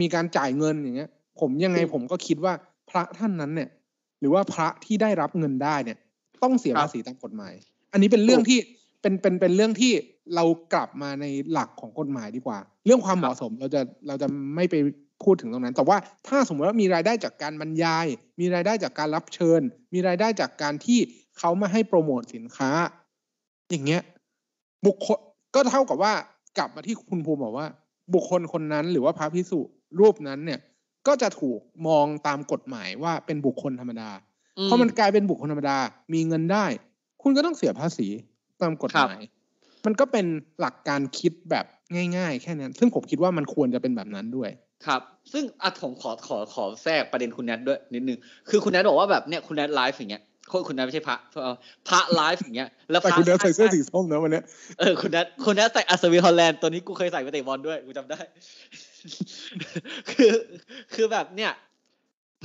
Speaker 3: มีการจ่ายเงินอย่างเงี้ย ผมยังไงผมก็คิดว่าพระท่านนั้นเนี่ย หรือว่าพระที่ได้รับเงินได้เนี่ย ต้องเสีย
Speaker 2: ครับ
Speaker 3: ภาษีตามกฎหมาย อันนี้เป็นเรื่องที่เป็นเป็นเป็นเรื่องที่เรากลับมาในหลักของกฎหมายดีกว่า เรื่องความเหมาะสมเราจะเราจะไม่ไปพูดถึงตรงนั้น แต่ว่าถ้าสมมติว่ามีรายได้จากการบรรยาย มีรายได้จากการรับเชิญ มีรายได้จากการที่เขามาให้โปรโมทสินค้า อย่างเงี้ย บุคคลก็เท่ากับว่า กลับมาที่คุณภูมิบอกว่า บุคคลคนนั้นหรือว่าพระพิสุรูปนั้นเนี่ย ก็จะถูกมองตามกฎหมายว่าเป็นบุคคลธรรมดา
Speaker 4: อื
Speaker 3: เพราะมันกลายเป็นบุคคลธรรมดา มีเงินได้ คุณก็ต้องเสียภาษีตามกฎหมาย มันก็เป็นหลักการคิดแบบง่าย ๆ แค่นั้น ซึ่งผมคิดว่ามันควรจะเป็นแบบนั้นด้วย
Speaker 4: ครับ ซึ่งอะผมขอขอขอแทรกประเด็นคุณแนทด้วยนิดนึง คือคุณแนทบอกว่าแบบเนี่ยคุณแนทไลฟ์อย่างเงี้ย คุณคุณแนทไม่ใช่พระเอ่อพระไลฟ์อย่างเงี้ย แล้ว
Speaker 3: แต่
Speaker 4: พระ
Speaker 3: คุณเดินใส่เสื้อสีส้มนะวันเนี้ย
Speaker 4: เออคุณแนทคุณแนทใส่อัศวินฮอลแลนด์ตัวนี้กูเคยใส่ไปเตะบอลด้วยกูจำได้ คือคือแบบเนี่ย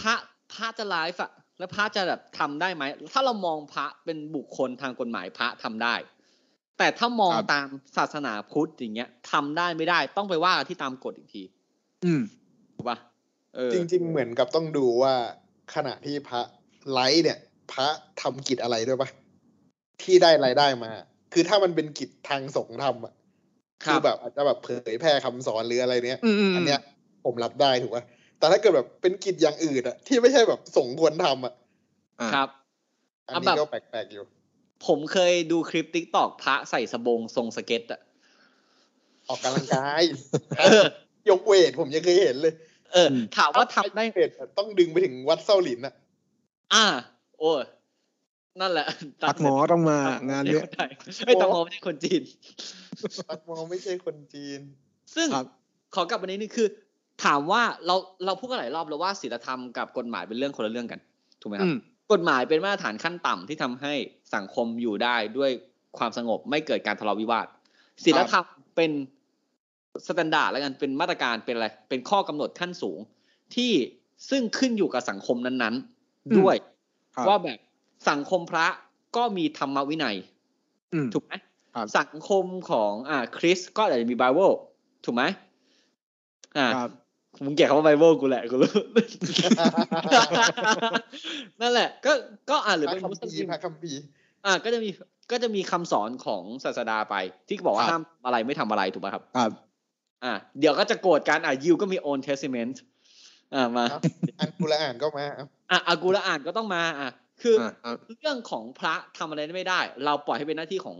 Speaker 4: พระพระจะไลฟ์อะแล้วพระจะแบบทำได้ไหม ถ้าเรามองพระเป็นบุคคลทางกฎหมายพระทำได้ แต่ถ้ามอง
Speaker 3: ครับ
Speaker 4: ตามศาสนาพุทธอย่างเงี้ยทำได้ไม่ได้ต้องไปว่ากันที่ตามกฎอีกที
Speaker 3: อืม
Speaker 4: ถูกปะเออ
Speaker 5: จริง ๆ เหมือนกับต้องดูว่าขณะที่พระไลฟ์เนี่ย พระทำกิจอะไรด้วยปะที่ได้รายได้มา คือถ้ามันเป็นกิจทางสงฆ์ทำอะ
Speaker 4: ค
Speaker 5: คื
Speaker 4: รั
Speaker 5: อบแบบอาจจะแบบเผยแพร่คำสอนหรืออะไรเนี้ย
Speaker 3: อืมอืม
Speaker 5: อันเนี้ยผมรับได้ถูกป่ะแต่ถ้าเกิดแบบเป็นกิจอย่างอื่นอะที่ไม่ใช่แบบสงฆ์ควรทำอะ
Speaker 3: อ่า
Speaker 4: ครับ
Speaker 5: อัน
Speaker 4: เอา
Speaker 5: นี้
Speaker 4: แบบ
Speaker 5: ก็แปลกๆอยู่
Speaker 4: ผมเคยดูคลิปติ๊กตอกพระใส่สบงทรงสเก็ตอะ
Speaker 5: ออกกำลังกาย
Speaker 4: เออ
Speaker 5: ยกเวทผมยังเคยเห็นเลย
Speaker 4: เออ ถามว่าทำได้
Speaker 5: เวทต้องดึงไปถึงวัดเส้าหลินอะ
Speaker 4: อ่า โอ้ยนั่นแหละ
Speaker 3: ตักหมอต้องมางานเนี้ย
Speaker 4: ไม่ตักหมอไม่ใช่คนจีน
Speaker 5: ตักมองไม่ใช่คนจีน
Speaker 4: ซึ่ง
Speaker 3: ครับ
Speaker 4: ขอกลับมานิดนึงคือ ถามว่าเราเราพูดกันหลายรอบแล้วว่าศีลธรรมกับกฎหมายเป็นเรื่องคนละเรื่องกันถูกไหมครั
Speaker 3: อื
Speaker 4: บ
Speaker 3: ม
Speaker 4: กฎหมายเป็นมาตรฐานขั้นต่ำที่ทำให้สังคมอยู่ได้ด้วยความสงบไม่เกิดการทะเลาะวิวาทศีลธรรมเป็น standard แล้วกันเป็นมาตรการเป็นอะไร เป็นข้อกำหนดขั้นสูงที่ซึ่งขึ้นอยู่กับสังคมนั้น
Speaker 3: อืม
Speaker 4: ๆด้วย
Speaker 3: ครับ
Speaker 4: ว่าแบบสังคมพระก็มีธรรมวินัย
Speaker 3: อืม
Speaker 4: ถูกไหม
Speaker 3: ครับ
Speaker 4: สังคมของอ่าคริสก็อาจจะมีไบเบิลถูกไหมอ่า
Speaker 3: ครับ
Speaker 4: มึงแกะคำว่าไบเบิลกูแหละกูรู้นั่นแหละ ก็ก็อ่านหรือ
Speaker 5: พระ
Speaker 4: เป็น
Speaker 5: คัม
Speaker 4: มุส
Speaker 5: ภี
Speaker 4: ลิ
Speaker 5: ร์
Speaker 4: ม
Speaker 5: พระคัมภีร์
Speaker 4: อ่า ก็จะมีก็จะมีคำสอนของศาสดาไป ที่บอกว่า
Speaker 3: ครับ
Speaker 4: ห้ามอะไรไม่ทำอะไรถูกไหมครับ
Speaker 3: ครับ
Speaker 4: อ่า เดี๋ยวก็จะโกรธกันอ่ายิวก็มี Old Testament อ่ามา
Speaker 5: เอ้าอันกุละอ่านก็มาเอ้า
Speaker 4: อะอากูละอ่านก็ต้องมาอะคืออ
Speaker 3: อ่าอ่า
Speaker 4: เรื่องของพระทำอะไรไม่ได้ เราปล่อยให้เป็นหน้าที่ของ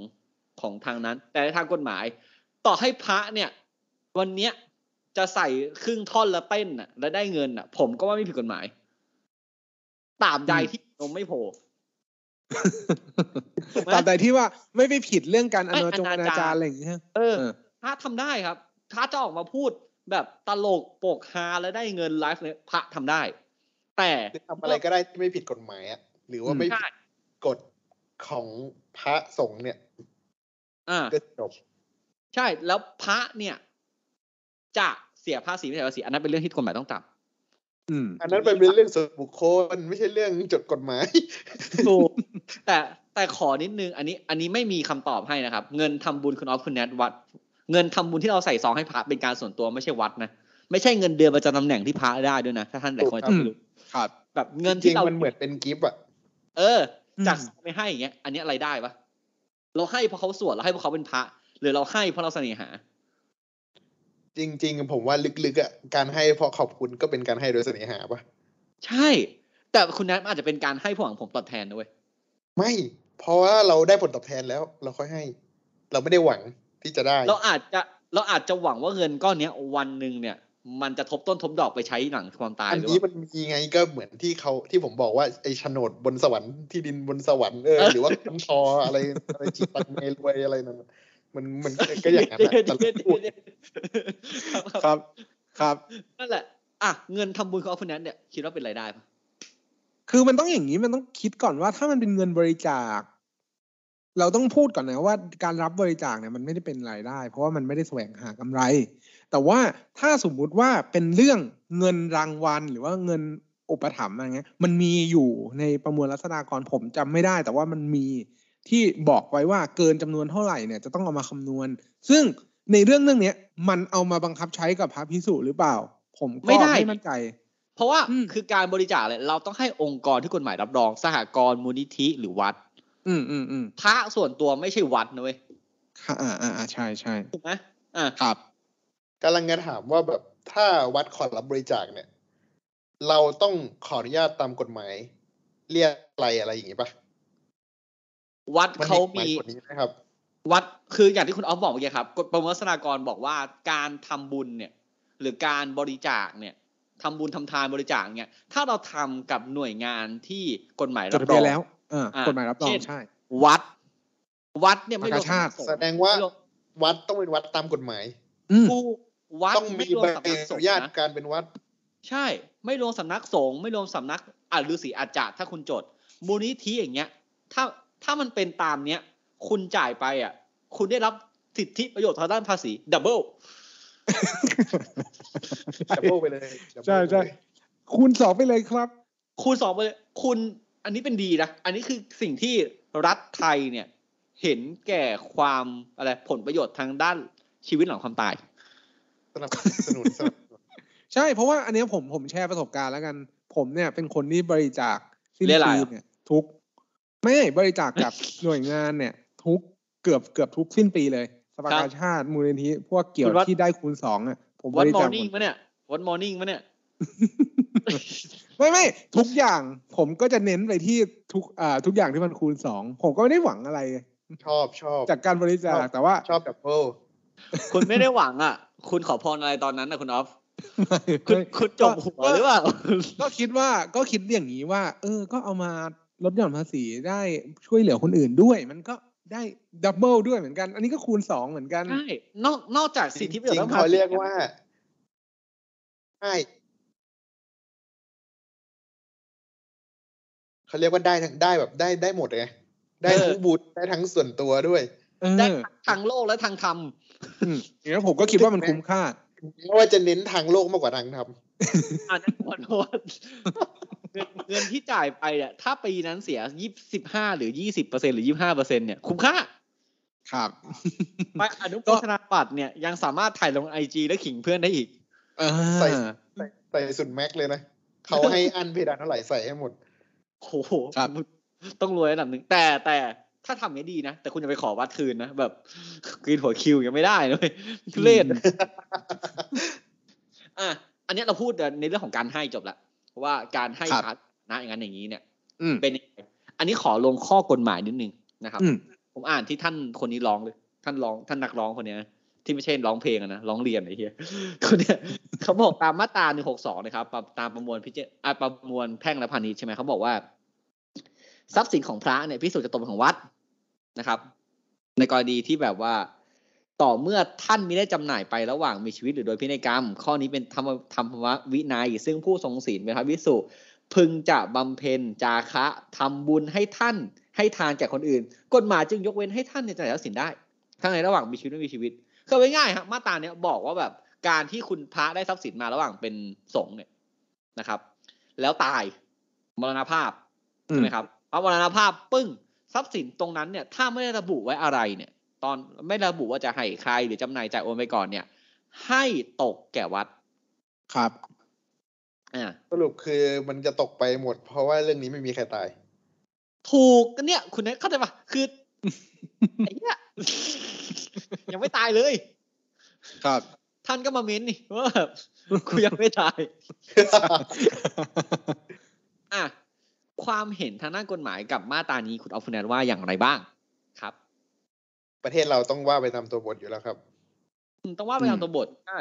Speaker 4: ของทางนั้น แต่ในทางกฎหมาย ต่อให้พระเนี่ย วันเนี้ยจะใส่ครึ่งท่อนแล้วเต้นน่ะ แล้วได้เงินน่ะ ผมก็ว่าไม่ผิดกฎหมายตราบใดที่นมไม่โผล่ถูกไหม
Speaker 3: ตราบใดที่ว่าไม่ไปผิดเรื่องการอ
Speaker 4: ไม่
Speaker 3: นาจง
Speaker 4: อ
Speaker 3: อ
Speaker 4: นา
Speaker 3: นา
Speaker 4: จาร
Speaker 3: จารอะไรอย่างเงี้ย
Speaker 4: เออ
Speaker 3: เออ
Speaker 4: พระทำได้ครับพระจะออกมาพูด แบบตลกโปกฮาแล้วได้เงินไลฟ์เนี่ยพระทำได้ แต่
Speaker 5: คือทำอะไรก็ได้ที่ไม่ผิดกฎหมายอะหรือว่า
Speaker 3: อืม
Speaker 5: ไม่
Speaker 4: ใช่
Speaker 5: ผิดกฎของพระสงฆ์เนี่ย
Speaker 4: อ่า
Speaker 5: ก็จบ
Speaker 4: ใช่แล้วพระเนี่ย จะเสียภาษีไม่เสียภาษีอันนั้นเป็นเรื่องที่กฎหมายต้องจับ
Speaker 3: อืม
Speaker 5: อันนั้นเป็นเรื่องส่วนบุคคลไม่ใช่เรื่องจดกฎหมาย
Speaker 4: ถูกแต่แต่ขอนิดนึง อันนี้ อันนี้ไม่มีคำตอบให้นะครับ เงินทำบุญคุณออฟคุณแนทวัด เงินทำบุญที่เราใส่ซองให้พระเป็นการส่วนตัวไม่ใช่วัดนะไม่ใช่เงินเดือนประจำตำแหน่งที่พระได้ด้วยนะถ้าท่านหลายคนจะไม่รู้
Speaker 3: ครับ
Speaker 4: แบบเงิน
Speaker 5: จริ
Speaker 4: ที่
Speaker 5: ง
Speaker 4: เรา
Speaker 5: มันเหมือนเป็นกิฟต์อะ
Speaker 4: เออจาก
Speaker 3: อืม
Speaker 4: ไม่ให้อย่างเงี้ย อันนี้อะไรได้ปะเราให้เพราะเขาสวดเราให้เพราะเขาเป็นพระ หรือเราให้เพราะเราเสน่หา
Speaker 5: จริง ๆ ผมว่าลึกๆอะการให้เพราะขอบคุณก็เป็นการให้โดยเสน่หาปะ
Speaker 4: ใช่ แต่คุณแนทอาจจะเป็นการให้ผหวังผมตอบแทนด้วย
Speaker 5: ไม่ เพราะว่าเราได้ผลตอบแทนแล้ว เราค่อยให้ เราไม่ได้หวัง ที่จะได้
Speaker 4: เราอาจจะเราอาจจะหวังว่าเงินก้อนเนี้ยวันหนึ่งเนี่ย มันจะทบต้นทบดอกไปใช้หลังความตาย
Speaker 5: อัน
Speaker 4: หรือ
Speaker 5: นี้
Speaker 4: ว่า
Speaker 5: มันมีไงก็เหมือนที่เขาที่ผมบอกว่าไอ้โฉนดบนสวรรค์ที่ดินบนสวรรค์เออ
Speaker 4: เออ
Speaker 5: หรือว่าคันทออะไรอะไรจิตตังเมรวยอะไรนั่นน่ะมันมันก็อย่างนั้นอะแต่เราพูด
Speaker 3: ครับครับ
Speaker 4: นั่นแหละอะเงินทำบุญของคุณแนทเนี่ยคิดว่าเป็นรายได้ปะ
Speaker 3: คือมันต้องอย่างนี้มันต้องคิดก่อนว่าถ้ามันเป็นเงินบริจาค เราต้องพูดก่อนนะว่าการรับบริจาคเนี่ยมันไม่ได้เป็นรายได้ เพราะว่ามันไม่ได้แสวงหากำไร แต่ว่าถ้าสมมุติว่าเป็นเรื่องเงินรางวัล หรือว่าเงินอุปถัมภ์อะไรเงี้ยมันมีอยู่ในประมวลรัษฎากรผมจำไม่ได้ แต่ว่ามันมีที่บอกไว้ว่าเกินจำนวนเท่าไหร่เนี่ยจะต้องเอามาคำนวณ ซึ่งในเรื่องเรื่องเนี้ยมันเอามาบังคับใช้กับพระพิสุหรือเปล่า ผมก็ไม่มั่นใจ
Speaker 4: เพเพราะว่า
Speaker 3: อืม
Speaker 4: คือการบริจาคเนี่ยเราต้องให้องค์กรที่กฎหมายรับรอง สหกรณ์มูลนิธิหรือวัด
Speaker 3: อืมอืมอืม
Speaker 4: พระส่วนตัวไม่ใช่วัดนะเว้ย
Speaker 3: ค่ะอ่าอ่าอ่าใช่ใช่
Speaker 4: ถูกไหมอ่า
Speaker 3: ครับ
Speaker 5: กำลังจะถามว่าแบบถ้าวัดขอรับบริจาคเนี่ย เราต้องขออนุญาตตามกฎหมาย เรียกอะไรอะไรอย่างงี้ปะ
Speaker 4: วัด
Speaker 5: มัน
Speaker 4: เขา
Speaker 5: หมาย
Speaker 4: มี
Speaker 5: กฎนี้นะครับ
Speaker 4: วัดคืออย่างที่คุณออฟบอกเมื่อกี้ครับกฎประมวลศาสนากรบอกว่าการทำบุญเนี่ย หรือการบริจาคเนี่ยทำบุญทำทานบริจาคเนี่ย ถ้าเราทำกับหน่วยงานที่กฎหมาย
Speaker 3: จด
Speaker 4: รับ
Speaker 3: ทะ
Speaker 4: ร
Speaker 3: เบี
Speaker 4: อยง
Speaker 3: นแล้วอ่า
Speaker 4: อะ
Speaker 3: กฎหมายรับรอ
Speaker 4: เช่
Speaker 3: ง
Speaker 4: น
Speaker 3: ใช่
Speaker 4: วัด วัดเนี่ยไม่รวม
Speaker 3: มหาชาติ
Speaker 4: สำนักสงฆ์
Speaker 5: แสดงว่า
Speaker 4: ไม่รวม
Speaker 5: วัดต้องเป็นวัดตามกฎหมาย
Speaker 3: อืม
Speaker 4: ผู้วัด
Speaker 5: ต้องมี
Speaker 4: ไม่รวม
Speaker 5: ใบ
Speaker 4: สำ
Speaker 5: อ
Speaker 4: นักส
Speaker 5: นุ
Speaker 4: งฆ์
Speaker 5: ญาต
Speaker 4: นะ
Speaker 5: การเป็นวัด
Speaker 4: ใช่ ไม่รวมสำนักสงฆ์ไม่รวมสำนักอ่าฤาษีอาจารย์ถ้าคุณจดมูลนิธิอย่างเงี้ย ถ้าถ้ามันเป็นตามเนี้ย คุณจ่ายไปอะ คุณได้รับสิทธิประโยชน์ทางด้านภาษี
Speaker 5: double double ไปเลย double
Speaker 3: ใช่ใช่
Speaker 5: ไปเลย
Speaker 3: คูณสองไปเลยครับ
Speaker 4: คูณสองไปเลย คุณ อันนี้เป็นดีนะ อันนี้คือสิ่งที่รัฐไทยเนี่ย เห็นแก่ความอะไรผลประโยชน์ทางด้านชีวิตหลังความตาย
Speaker 5: สนับสนุนสนับสนุน
Speaker 3: ใช่เพราะว่าอันเนี้ยผมผมแชร์ประสบการณ์แล้วกัน ผมเนี่ยเป็นคนที่บริจาคสิ้น
Speaker 4: เรียกอะไร
Speaker 3: ปี
Speaker 4: อะ
Speaker 3: เนี่ย ทุกไม่บริจาคกับหน่วยงานเนี่ย ทุกเกือบเกือบทุกสิ้นปีเลยสภากาชาติมูลนิธิพวกเกี่ยว
Speaker 4: คุณวัด
Speaker 3: ที่ได้คูณสองอะผมบ
Speaker 4: วัน
Speaker 3: ริ
Speaker 4: มอ
Speaker 3: จาค
Speaker 4: ร์นิ่ง
Speaker 3: หมด
Speaker 4: มะเนี่ยวันมอร์นิ่งมะเนี่ย
Speaker 3: ไม่ไม่ทุกอย่างผมก็จะเน้นไปที่ทุกอ่าทุกอย่างที่มันคูณสองผมก็ไม่ได้หวังอะไร
Speaker 5: ชอบชอบ
Speaker 3: จากการบริจาคแต่ว่า
Speaker 5: ชอบดับเบิล
Speaker 4: คุณไม่ได้หวังอะ คุณขอพรอะไรตอนนั้นนะคุณออฟ
Speaker 3: ไม่
Speaker 4: คุณคุณจบหัวหรือเปล่า
Speaker 3: ก็คิดว่าก็คิดอย่างนี้ว่า เออ ก็เอามาลดหย่อนภาษีได้ช่วยเหลือคนอื่นด้วย มันก็ได้ดับเบิลด้วยเหมือนกัน อันนี้ก็คูณสองเหมือนกัน
Speaker 4: ใช่นอกนอกจากสิทธิประโยชน์
Speaker 5: จริ
Speaker 4: ทาง
Speaker 5: ง
Speaker 4: ภา
Speaker 5: เขา
Speaker 4: ษี
Speaker 5: เรียกว่าใช่ เขาเรียกว่าได้ทั้งได้แบบได้ได้หมดไงได้ทั้งบุญได้ทั้งส่วนตัวด้วย
Speaker 3: เออ
Speaker 4: ได้ทางโลกและทางธรรม
Speaker 3: อืมอย่างนั้นผมก็คิดว่ามันคุ้มค่า
Speaker 5: ไม่ว่าจะเน้นทางโลกมากกว่าทางธรรม
Speaker 4: อันนั้นขอโทษเงินเงินที่จ่ายไปอะถ้าปีนั้นเสียยี่สิบห้าหรือยี่สิบเปอร์เซ็นหรือยี่ห้าเปอร์เซ็นเนี่ยคุ้มค่า
Speaker 3: ครับ
Speaker 4: ไปอนุโมทนาบัตรเนี่ยยังสามารถถ่ายลงไอจีและขิงเพื่อนได้อีก
Speaker 3: อ่า
Speaker 5: ใส่ใส่ใส่สุดแม็กเลยนะเขาให้อันเพดานเท่าไหร่ใส่ให้หมด
Speaker 4: โอ้โหต้องรวยระดับหนึ่งแต่แต่ถ้าทำอย่างนี้ดีนะ แต่คุณจะไปขอวัดคืนนะ แบบกินหัวคิวยังไม่ได้เลยทุเรศอะอันเนี้ยเราพูดในเรื่องของการให้จบละเพราะว่าการให้พัดนะอย่างนั้นอย่างนี้เนี่ย
Speaker 3: อืม
Speaker 4: เป็นยังไงอันนี้ขอลงข้อกฎหมายนิดนึงนะครับ
Speaker 3: อืม
Speaker 4: ผมอ่านที่ท่านคนนี้ร้องเลย ท่านร้องท่านนักร้องคนเนี้ยนะ ที่ไม่ใช่ร้องเพลงนะร้องเรียนไอ้เหี้ยคนเนี้ยเขาบอกตามมาตราหนึ่งหกสองนะครับตามประมวลพิจอ่าประมวลแพ่งและพาณิชย์ใช่ไหมเขาบอกว่า ทรัพย์สินของพระเนี่ยพิสูจน์จะตกเป็นของวัดนะครับ ในกรณีที่แบบว่า ต่อเมื่อท่านมิได้จำหน่ายไประหว่างมีชีวิตหรือโดยพินัยกรรม ข้อนี้เป็นธรรมธรรมวินัย ซึ่งผู้ทรงศีลเป็นพระวิสุพึงจะบำเพ็ญจาคะทำบุญให้ท่านให้ทานแก่คนอื่น กฎหมายจึงยกเว้นให้ท่านเนี่ยจำหน่ายทรัพย์สินได้ ทั้งในระหว่างมีชีวิตไม่มีชีวิต คือเอาง่ายๆครับมาตราเนี้ยบอกว่าแบบการที่คุณพระได้ทรัพย์สินมาระหว่างเป็นสงฆ์เนี่ยนะครับ แล้วตายมรณภาพ
Speaker 3: อื
Speaker 4: ใช่
Speaker 3: ม
Speaker 4: ไหมครับเอามรณภาพปึ้งทรัพย์สินตรงนั้นเนี่ย ถ้าไม่ได้ระบุไว้อะไรเนี่ย ตอนไม่ระบุว่าจะให้ใครหรือจำหน่ายจ่ายโอนไปก่อนเนี่ย ให้ตกแก่วัด
Speaker 3: ครับ
Speaker 4: อ่า
Speaker 5: สรุปคือมันจะตกไปหมด เพราะว่าเรื่องนี้ไม่มีใครตาย
Speaker 4: ถูกก็เนี่ย คุณเนี่ยเข้าใจปะคือไอ้เนี่ย ยังไม่ตายเลย
Speaker 3: ครับ
Speaker 4: ท่านก็มาเม้นนี่ว่าแบบกูยังไม่ตาย อะความเห็นทางด้านกฎหมายกับมาตรานี้คุณเอาฟุนแนนว่าอย่างไรบ้างครับ
Speaker 5: ประเทศเราต้องว่าไปตามตัวบทอยู่แล้วครับ
Speaker 4: อืมต้องว่าไปตามตัวบทใช่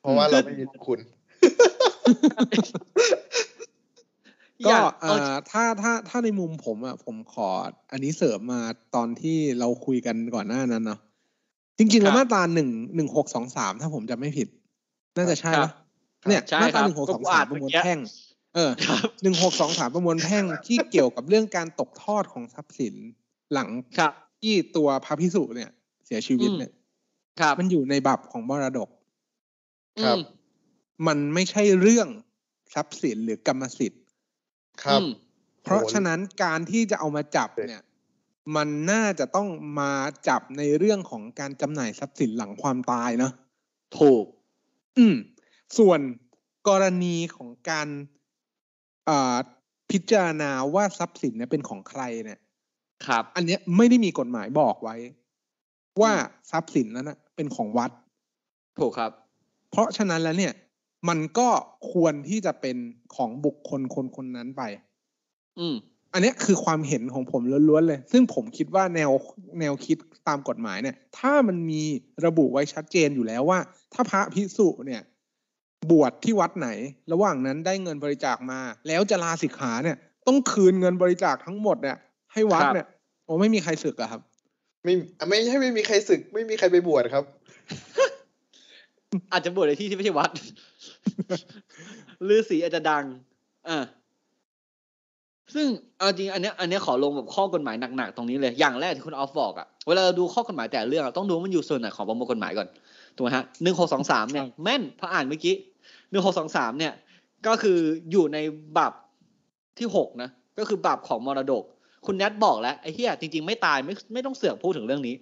Speaker 5: เพราะว่าเราไม่มีคุณ
Speaker 3: ก็
Speaker 4: อย่าง
Speaker 3: เอ่
Speaker 4: เอา
Speaker 3: อถ้าถ้าถ้าในมุมผมอะผมขออันนี้เสริมมาตอนที่เราคุยกันก่อนหน้านั้นเนาะ จริงๆแล้วมาตราหนึ่งหนึ่งหกสองสามถ้าผมจำไม่ผิด น่าจะใช่
Speaker 4: ครั
Speaker 3: ปะ
Speaker 4: บ
Speaker 3: เนี่ย
Speaker 4: ใช่
Speaker 3: มาตรา
Speaker 4: ครับ
Speaker 3: หนึ่งหกสอง
Speaker 4: ก็
Speaker 3: สาม
Speaker 4: อ่าน
Speaker 3: ประมวล
Speaker 4: เมื่อกี้
Speaker 3: แพ่ง เออ
Speaker 4: ครับ
Speaker 3: หนึ่งหกสองสามประมวลแพ่งที่เกี่ยวกับเรื่องการตกทอดของทรัพย์สินหลัง
Speaker 4: ครับ
Speaker 3: ที่ตัวพระพิสุเนี่ย เสียชีวิตเนี่ย
Speaker 4: ครับ
Speaker 3: มันอยู่ในบับของมรดก
Speaker 5: ครับ
Speaker 4: อืม
Speaker 3: มันไม่ใช่เรื่องทรัพย์สินหรือกรรมสิทธิ์
Speaker 5: ครับ
Speaker 4: อืม
Speaker 3: เพราะ
Speaker 5: โอ้โห
Speaker 3: ฉะนั้นการที่จะเอามาจับเนี่ย มันน่าจะต้องมาจับในเรื่องของการจำหน่ายทรัพย์สินหลังความตายเนาะ
Speaker 4: ถูก
Speaker 3: อืม ส่วนกรณีของการอ่าพิจารณาว่าทรัพย์สินเนี่ยเป็นของใครเนี่ย
Speaker 4: ครับ
Speaker 3: อันเนี้ยไม่ได้มีกฎหมายบอกไว้ ว่าทรัพย์สินนั้นนะเป็นของวัด
Speaker 4: ถูกครับ
Speaker 3: เพราะฉะนั้นแล้วเนี่ย มันก็ควรที่จะเป็นของบุคคลคนคนนั้นไป
Speaker 4: อืม
Speaker 3: อันเนี้ยคือความเห็นของผมล้วนๆเลย ซึ่งผมคิดว่าแนวแนวคิดตามกฎหมายเนี่ย ถ้ามันมีระบุไว้ชัดเจนอยู่แล้วว่า ถ้าพระพิสุเนี่ย บวชที่วัดไหน ระหว่างนั้นได้เงินบริจาคมา แล้วจะลาสิกขาเนี่ย ต้องคืนเงินบริจาคทั้งหมดเนี่ย ให้วัด
Speaker 4: ครับ
Speaker 3: เนี่ยโอ้ไม่มีใครสึกอะครับ
Speaker 5: ไม่ไม่ใช่ไม่มีใครศึก ไม่มีใครไปบวชครับ
Speaker 4: อาจจะบวชในที่ที่ไม่ใช่วัดลือสีอาจจะดังอ่า ซึ่งเอาจริงอันเนี้ยอันเนี้ยขอลงแบบข้อกฎหมายหนักๆตรงนี้เลยอย่างแรกที่คุณออฟบอกอะเวลาเราดูข้อกฎหมายแต่ละเรื่องอะต้องดูว่ามันอยู่ส่วนไหนของประมวลกฎหมายก่อนถูกไหมฮะหนึ่งหกสองสามเนี่ยแม่นพออ่านเมื่อกี้หนึ่งหกสองสามเนี่ย ก็คืออยู่ในบับที่หกนะก็คือบับของมรดก คุณแนทบอกแล้วไอ้เหี้ยจริง ๆ ไม่ตายไม่ไม่ต้องเสือกพูดถึงเรื่องนี้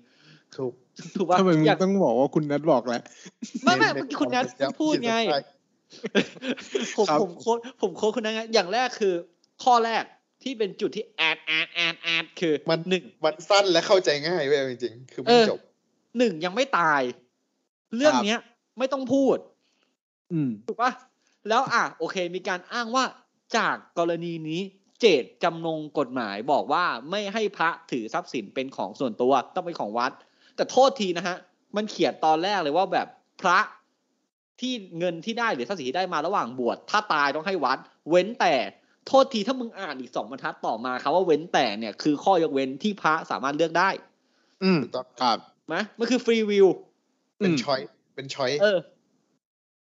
Speaker 5: ถูก
Speaker 4: ถูกป่ะ
Speaker 3: ทำไมมึง
Speaker 4: อยาก
Speaker 3: ต้องบอกว่าคุณนัทบอกแล้ว
Speaker 4: ไม่ไม่เมื่อกี้คุณแนท
Speaker 5: ย้ำ
Speaker 4: พูดไง
Speaker 5: ขีเส้นใต้
Speaker 4: ผม
Speaker 3: ครับ
Speaker 4: ผมโค้ดผมโค้ดคุณนะไงอย่างแรกคือ ข้อแรก ที่เป็นจุดที่แอดแอดแอดแอดคือ
Speaker 5: มัน
Speaker 4: หนึ่ง
Speaker 5: มันสั้นและเข้าใจง่ายเว้ยเอาจริงๆ คือ
Speaker 4: เอ
Speaker 5: มัน
Speaker 4: อ
Speaker 5: จบ
Speaker 4: หนึ่งยังไม่ตาย เรื่อง
Speaker 3: ครับ
Speaker 4: เนี้ย ไม่ต้องพูด
Speaker 3: อืม
Speaker 4: ถูกปะแล้วอะโอเค มีการอ้างว่าจากกรณีนี้เจตจำนงกฎหมายบอกว่าไม่ให้พระถือทรัพย์สินเป็นของส่วนตัวต้องเป็นของวัด แต่โทษทีนะฮะ มันเขียนตอนแรกเลยว่าแบบพระที่เงินที่ได้หรือทรัพย์สินที่ได้มาระหว่างบวชถ้าตายต้องให้วัด เว้นแต่ โทษทีถ้ามึงอ่านอีกสองบรรทัดต่อมาครับว่าเว้นแต่เนี่ยคือข้อยกเว้นที่พระสามารถเลือกได้
Speaker 3: อืม
Speaker 5: ถูกต้อง
Speaker 3: ครับ
Speaker 4: ไหมมันคือฟรีวิว
Speaker 5: เป็น
Speaker 3: อืม
Speaker 5: ช้อยเป็นช้อย
Speaker 4: เออ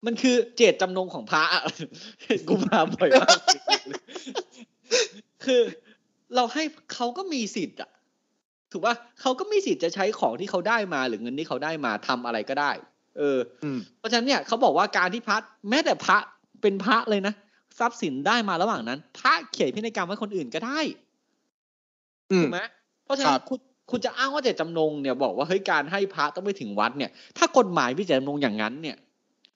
Speaker 4: มันคือเจตจำนงของพระอะกูมาบ่อยมากคือ เราให้เขาก็มีสิทธิ์อะถูกป่ะเขาก็มีสิทธิ์จะใช้ของที่เขาได้มาหรือเงินที่เขาได้มาทำอะไรก็ได้ เออ
Speaker 3: อืม
Speaker 4: เพราะฉะนั้นเนี่ยเขาบอกว่าการที่พระแม้แต่พระเป็นพระเลยนะ ทรัพย์สินได้มาระหว่างนั้น พระเขียนพินัยกรรมไว้คนอื่นก็ได้
Speaker 3: อืม
Speaker 4: ถูกไหมเพราะฉะนั้
Speaker 3: ครั
Speaker 4: น
Speaker 3: บ
Speaker 4: คุณคุณจะอ้างว่าเจตจำนงเนี่ยบอกว่าเฮ้ยการให้พระต้องไปถึงวัดเนี่ย ถ้ากฎหมายพิจารณงอย่างนั้นเนี่ย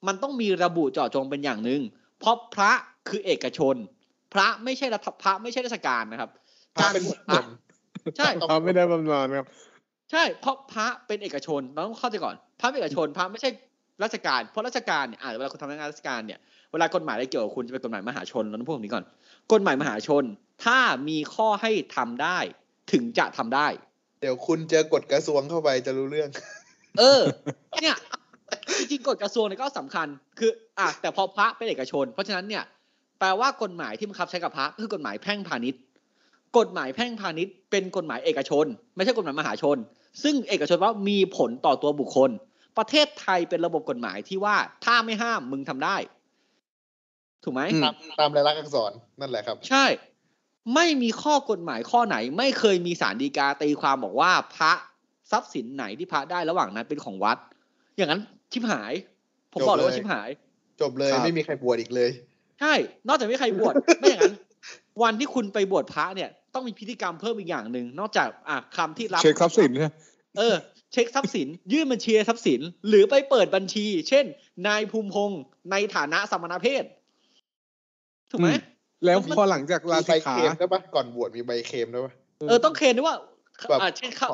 Speaker 4: มันต้องมีระบุเจาะจงเป็นอย่างหนึ่งเพราะพระคือเอกชน พระไม่ใช่รัฐพระไม่ใช่ราชการนะครับ
Speaker 5: พระเป็น
Speaker 4: บวช
Speaker 5: บุคคล
Speaker 4: ใช่
Speaker 3: เขาไม่ได้บำนาญครับ
Speaker 4: ใช่ เพราะพระเป็นเอกชนเราต้องเข้าใจก่อน พระเป็นเอกชนพระไม่ใช่ราชการ เพราะราชการเนี่ยอ่าเวลาคุณทำงานราชการเนี่ย เวลากฎหมายอะไรเกี่ยวกับคุณจะเป็นกฎหมายมหาชนเราต้องพูดแบบนี้ก่อน กฎหมายมหาชน ถ้ามีข้อให้ทำได้ ถึงจะทำได้
Speaker 5: เดี๋ยวคุณเจอกฎกระทรวงเข้าไปจะรู้เรื่อง
Speaker 4: เออ เนี่ยจริงๆกฎกระทรวงเนี่ยก็สำคัญ คืออะแต่พอพระเป็นเอกชน เพราะฉะนั้นเนี่ยแปลว่ากฎหมายที่บังคับใช้กับพระก็คือกฎหมายแพ่งพาณิชย์ กฎหมายแพ่งพาณิชย์ เป็นกฎหมายเอกชน ไม่ใช่กฎหมายมหาชน ซึ่งเอกชนว่ามีผลต่อตัวบุคคล ประเทศไทยเป็นระบบกฎหมายที่ว่าถ้าไม่ห้ามมึงทำได้ ถูกไหม
Speaker 3: อืม
Speaker 5: ตามตามรายลักษณ์อักษรนั่นแหละครับ
Speaker 4: ใช่ ไม่มีข้อกฎหมายข้อไหน ไม่เคยมีสารดีกาตีความบอกว่าพระทรัพย์สินไหนที่พระได้ระหว่างนั้นเป็นของวัด อย่างนั้นชิบหาย ผมบอกเลยว่า
Speaker 5: จบเลย
Speaker 4: ชิบหาย
Speaker 5: จบเลย
Speaker 3: ครับ
Speaker 5: ไม่มีใครบวชอีกเลย
Speaker 4: ใช่ นอกจากไม่มีใครบวชไม่อย่างนั้น วันที่คุณไปบวชพระเนี่ยต้องมีพิธีกรรมเพิ่มอีกอย่างหนึ่งนอกจากอะคำที่รับ
Speaker 3: เช็คทรัพย์สินใช่ไหม
Speaker 4: เออ เช็คทรัพย์สิน ยื่นบัญชีทรัพย์สิน หรือไปเปิดบัญชี เช่น นายภูมิพงศ์ในฐานะสมณเพศ ถูกไหม
Speaker 3: อืมแล้ว
Speaker 4: มัน
Speaker 3: พอหลังจากลา
Speaker 5: มีใบ
Speaker 3: สิก
Speaker 5: เค
Speaker 3: ขา
Speaker 5: ลมด้วยปะก่อนบวชมีใบเคลมด้วยปะ
Speaker 4: เออต้องเคนด้วยว่า
Speaker 5: แบบ
Speaker 4: อ่าเช่นเขา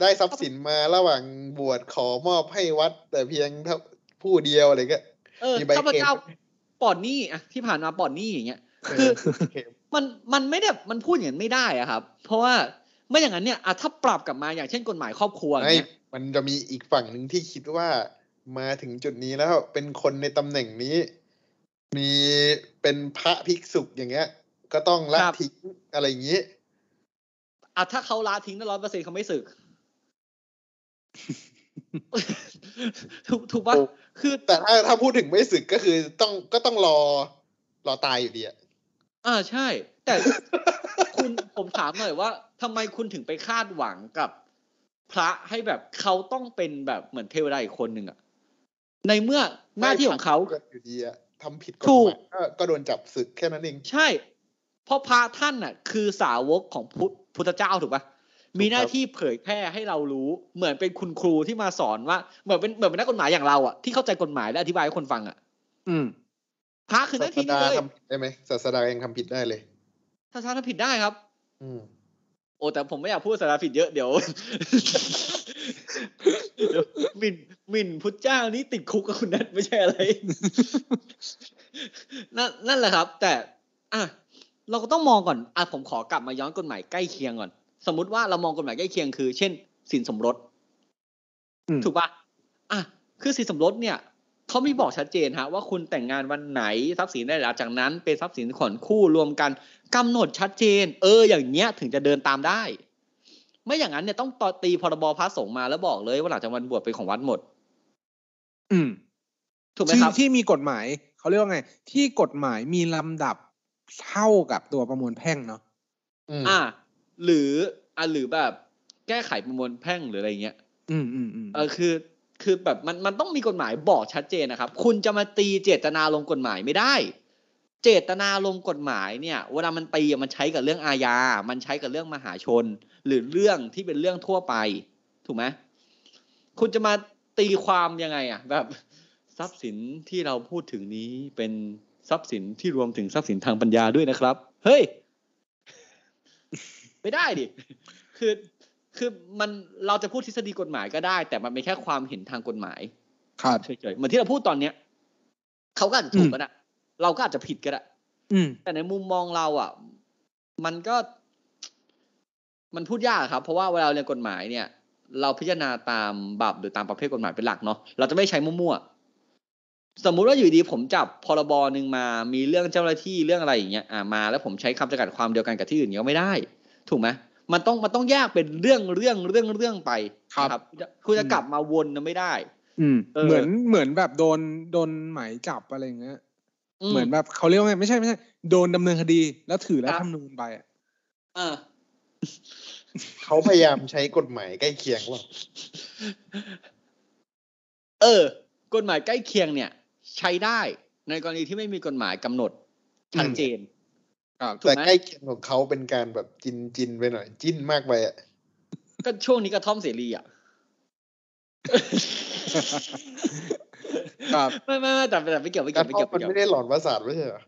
Speaker 5: ได้ทรัพย์สินมาระหว่างบวชขอมอบให้วัด แต่เพียงเท่าผู้เดียวอะไรก็
Speaker 4: เออ
Speaker 5: มีใบ
Speaker 4: ข้าพ
Speaker 5: เคลม
Speaker 4: เจ้าปลอดหนี้อะที่ผ่านมาปลอดหนี้อย่างเงี้ยคือ
Speaker 5: เคลม
Speaker 4: มันมันไม่ได้มันพูดอย่างนั้นไม่ได้อะครับ เพราะว่าไม่อย่างนั้นเนี่ยอะถ้าปรับกลับมาอย่างเช่นกฎหมายครอบครัวอย่าง
Speaker 5: ไม่
Speaker 4: เงี้ย
Speaker 5: มันจะมีอีกฝั่งหนึ่งที่คิดว่ามาถึงจุดนี้แล้วเป็นคนในตำแหน่งนี้ มีเป็นพระภิกษุอย่างเงี้ย ก็ต้องละทิ้งอะไรอย่างนี้
Speaker 4: อะถ้าเขาละทิ้งร้อยเปอร์เซ็นต์เขาไม่สึก ถูกถูกปะ
Speaker 5: ถูก
Speaker 4: คือ
Speaker 5: แต่ถ้าถ้าพูดถึงไม่สึกก็คือต้องก็ต้องรอ รอตายอยู่ดีอะ
Speaker 4: อ่าใช่ แต่คุณผมถามหน่อยว่าทำไมคุณถึงไปคาดหวังกับพระให้แบบเขาต้องเป็นแบบเหมือนเทวดาอีกคนหนึ่งอะในเมื่อหน้าที่ของเขา
Speaker 5: ก็อยู่ดีอะ ทำผิดกฎ
Speaker 4: ถู
Speaker 5: ห
Speaker 4: ก
Speaker 5: มายก็ก็โดนจับศึกแค่นั้นเอง
Speaker 4: ใช่ เพราะพระท่านน่ะ คือสาวกของพุทธพุทธเจ้าถูกปะมีหน้าที่เผยแพร่ให้เรารู้เหมือนเป็นคุณครูที่มาสอนว่า เหมือนเป็นเหมือนเป็นนักกฎหมายอย่างเราอะที่เข้าใจกฎหมายและอธิบายให้คนฟังอะ
Speaker 3: อืม
Speaker 4: พระคือห
Speaker 5: ศา
Speaker 4: น้า
Speaker 5: ส
Speaker 4: ที่นี้
Speaker 5: ดา
Speaker 4: เลย
Speaker 5: ทำผิดได้ไหมศาสดายังทำผิดได้เลย
Speaker 4: ถ้าทำผิดได้ครับ
Speaker 5: อืม
Speaker 4: โอ้แต่ผมไม่อยากพูดสาระผิดเยอะเดี๋ยวเดี๋ยวห มิ่นหมิ่นพุทธเจ้านี่ติดคุกกับคุณนัทไม่ใช่อะไร นั่นนั่นแหละครับ แต่ อะเราก็ต้องมองก่อนอะผมขอกลับมาย้อนกฎหมายใกล้เคียงก่อน สมมุติว่าเรามองกฎหมายใกล้เคียงคือ เช่น สินสมรส
Speaker 3: อืม
Speaker 4: ถูกปะอะคือสินสมรสเนี่ยเขามีบอกชัดเจนฮะว่าคุณแต่งงานวันไหนทรัพย์สินได้หลังจากนั้น เป็นทรัพย์สินขอนคู่รวมกันกำหนดชัดเจน เออ อย่างเงี้ยถึงจะเดินตามได้ ไม่อย่างนั้นเนี่ยต้องต่อตีพรบพระสงฆ์มาแล้วบอกเลยว่าหลังจากวันบวชเป็นของวัดหมด
Speaker 3: อืม
Speaker 4: ถูกไหม
Speaker 3: ที่
Speaker 4: ครับ
Speaker 3: ที่มีกฎหมายเขาเรียกว่าไง ที่กฎหมายมีลำดับเท่ากับตัวประมวลแพ่งเนาะ
Speaker 5: อืม
Speaker 4: อ่า หรืออ่าหรือแบบแก้ไขประมวลแพ่งหรืออะไรเงี้ย
Speaker 3: อืมอืมอืม
Speaker 4: เออคือ คือแบบมันมันต้องมีกฎหมายบอกชัดเจนนะครับ คุณจะมาตีเจตนาลงกฎหมายไม่ได้ เจตนาลงกฎหมายเนี่ยเวลามันตีอะมันใช้กับเรื่องอาญา มันใช้กับเรื่องมหาชน หรือเรื่องที่เป็นเรื่องทั่วไป ถูกไหมคุณจะมาตีความยังไงอะ แบบทรัพย์สินที่เราพูดถึงนี้เป็นทรัพย์สินที่รวมถึงทรัพย์สินทางปัญญาด้วยนะครับ เฮ้ย ไม่ได้ดิ คือ คือมันเราจะพูดทฤษฎีกฎหมายก็ได้ แต่มันเป็นแค่ความเห็นทางกฎหมาย
Speaker 3: ครับ
Speaker 4: เฉยๆเหมือนที่เราพูดตอนเนี้ยเขาก็อาจจะถูกก็ได้ เราก็อาจจะผิดก็ได้
Speaker 3: อืม
Speaker 4: แต่ในมุมมองเราอะ มันก็ มันพูดยากครับ เพราะว่าเวลาเราเรียนกฎหมายเนี่ย เราพิจารณาตามบับหรือตามประเภทกฎหมายเป็นหลักเนาะเราจะไม่ใช้มั่วๆสมมุติว่าอยู่ดีผมจับพรบหนึ่งมา มีเรื่องเจ้าหน้าที่เรื่องอะไรอย่างเงี้ยอ่ามา แล้วผมใช้คำจำกัดความเดียวกันกับที่อื่นก็ไม่ได้ ถูกไหมมันต้องมันต้องแยกเป็นเรื่องเรื่องเรื่องเรื่องไป
Speaker 3: ครับ
Speaker 4: นะคุณจะกลับมาวนนะไม่ได้
Speaker 3: อืม
Speaker 4: เออ
Speaker 3: เหมือนเหมือนแบบโดนโดนหมายจับอะไรอย่างเงี้ย
Speaker 4: อื
Speaker 3: เหมือนแบบเขาเรียกว่าไงไม่ใช่ไม่ใช่ โดนดำเนินคดีแล้วถือรัฐ
Speaker 4: ค
Speaker 3: ธ
Speaker 4: รั
Speaker 3: ร
Speaker 4: บ
Speaker 3: รมนูญไปอะ
Speaker 4: อ่า
Speaker 5: เขาพยายามใช้กฎหมายใกล้เคียงว่า
Speaker 4: เออ กฎหมายใกล้เคียงเนี่ย ใช้ได้ในกรณีที่ไม่มีกฎหมายกำหนดชัดเจน
Speaker 3: ครับ
Speaker 4: ถูก
Speaker 5: แต่
Speaker 4: ไหม
Speaker 5: ใกล้เคียงของเขาเป็นการแบบจินจินไปหน่อย จิ้นมากไปอะ
Speaker 4: ก็ช่วงนี้กระท่อมเสรีอะ
Speaker 3: ครับ
Speaker 4: ไม่ไม่ไม่แต่แต่ไม่เกี่ยวไม่
Speaker 5: กา
Speaker 4: เกี่ยว
Speaker 5: ร
Speaker 4: ไม่
Speaker 5: ทอ
Speaker 4: เกี่ยวไม่เกี่ยว
Speaker 5: ดมันไม่ได้หลอนประสาทไม่ใช่เหรอ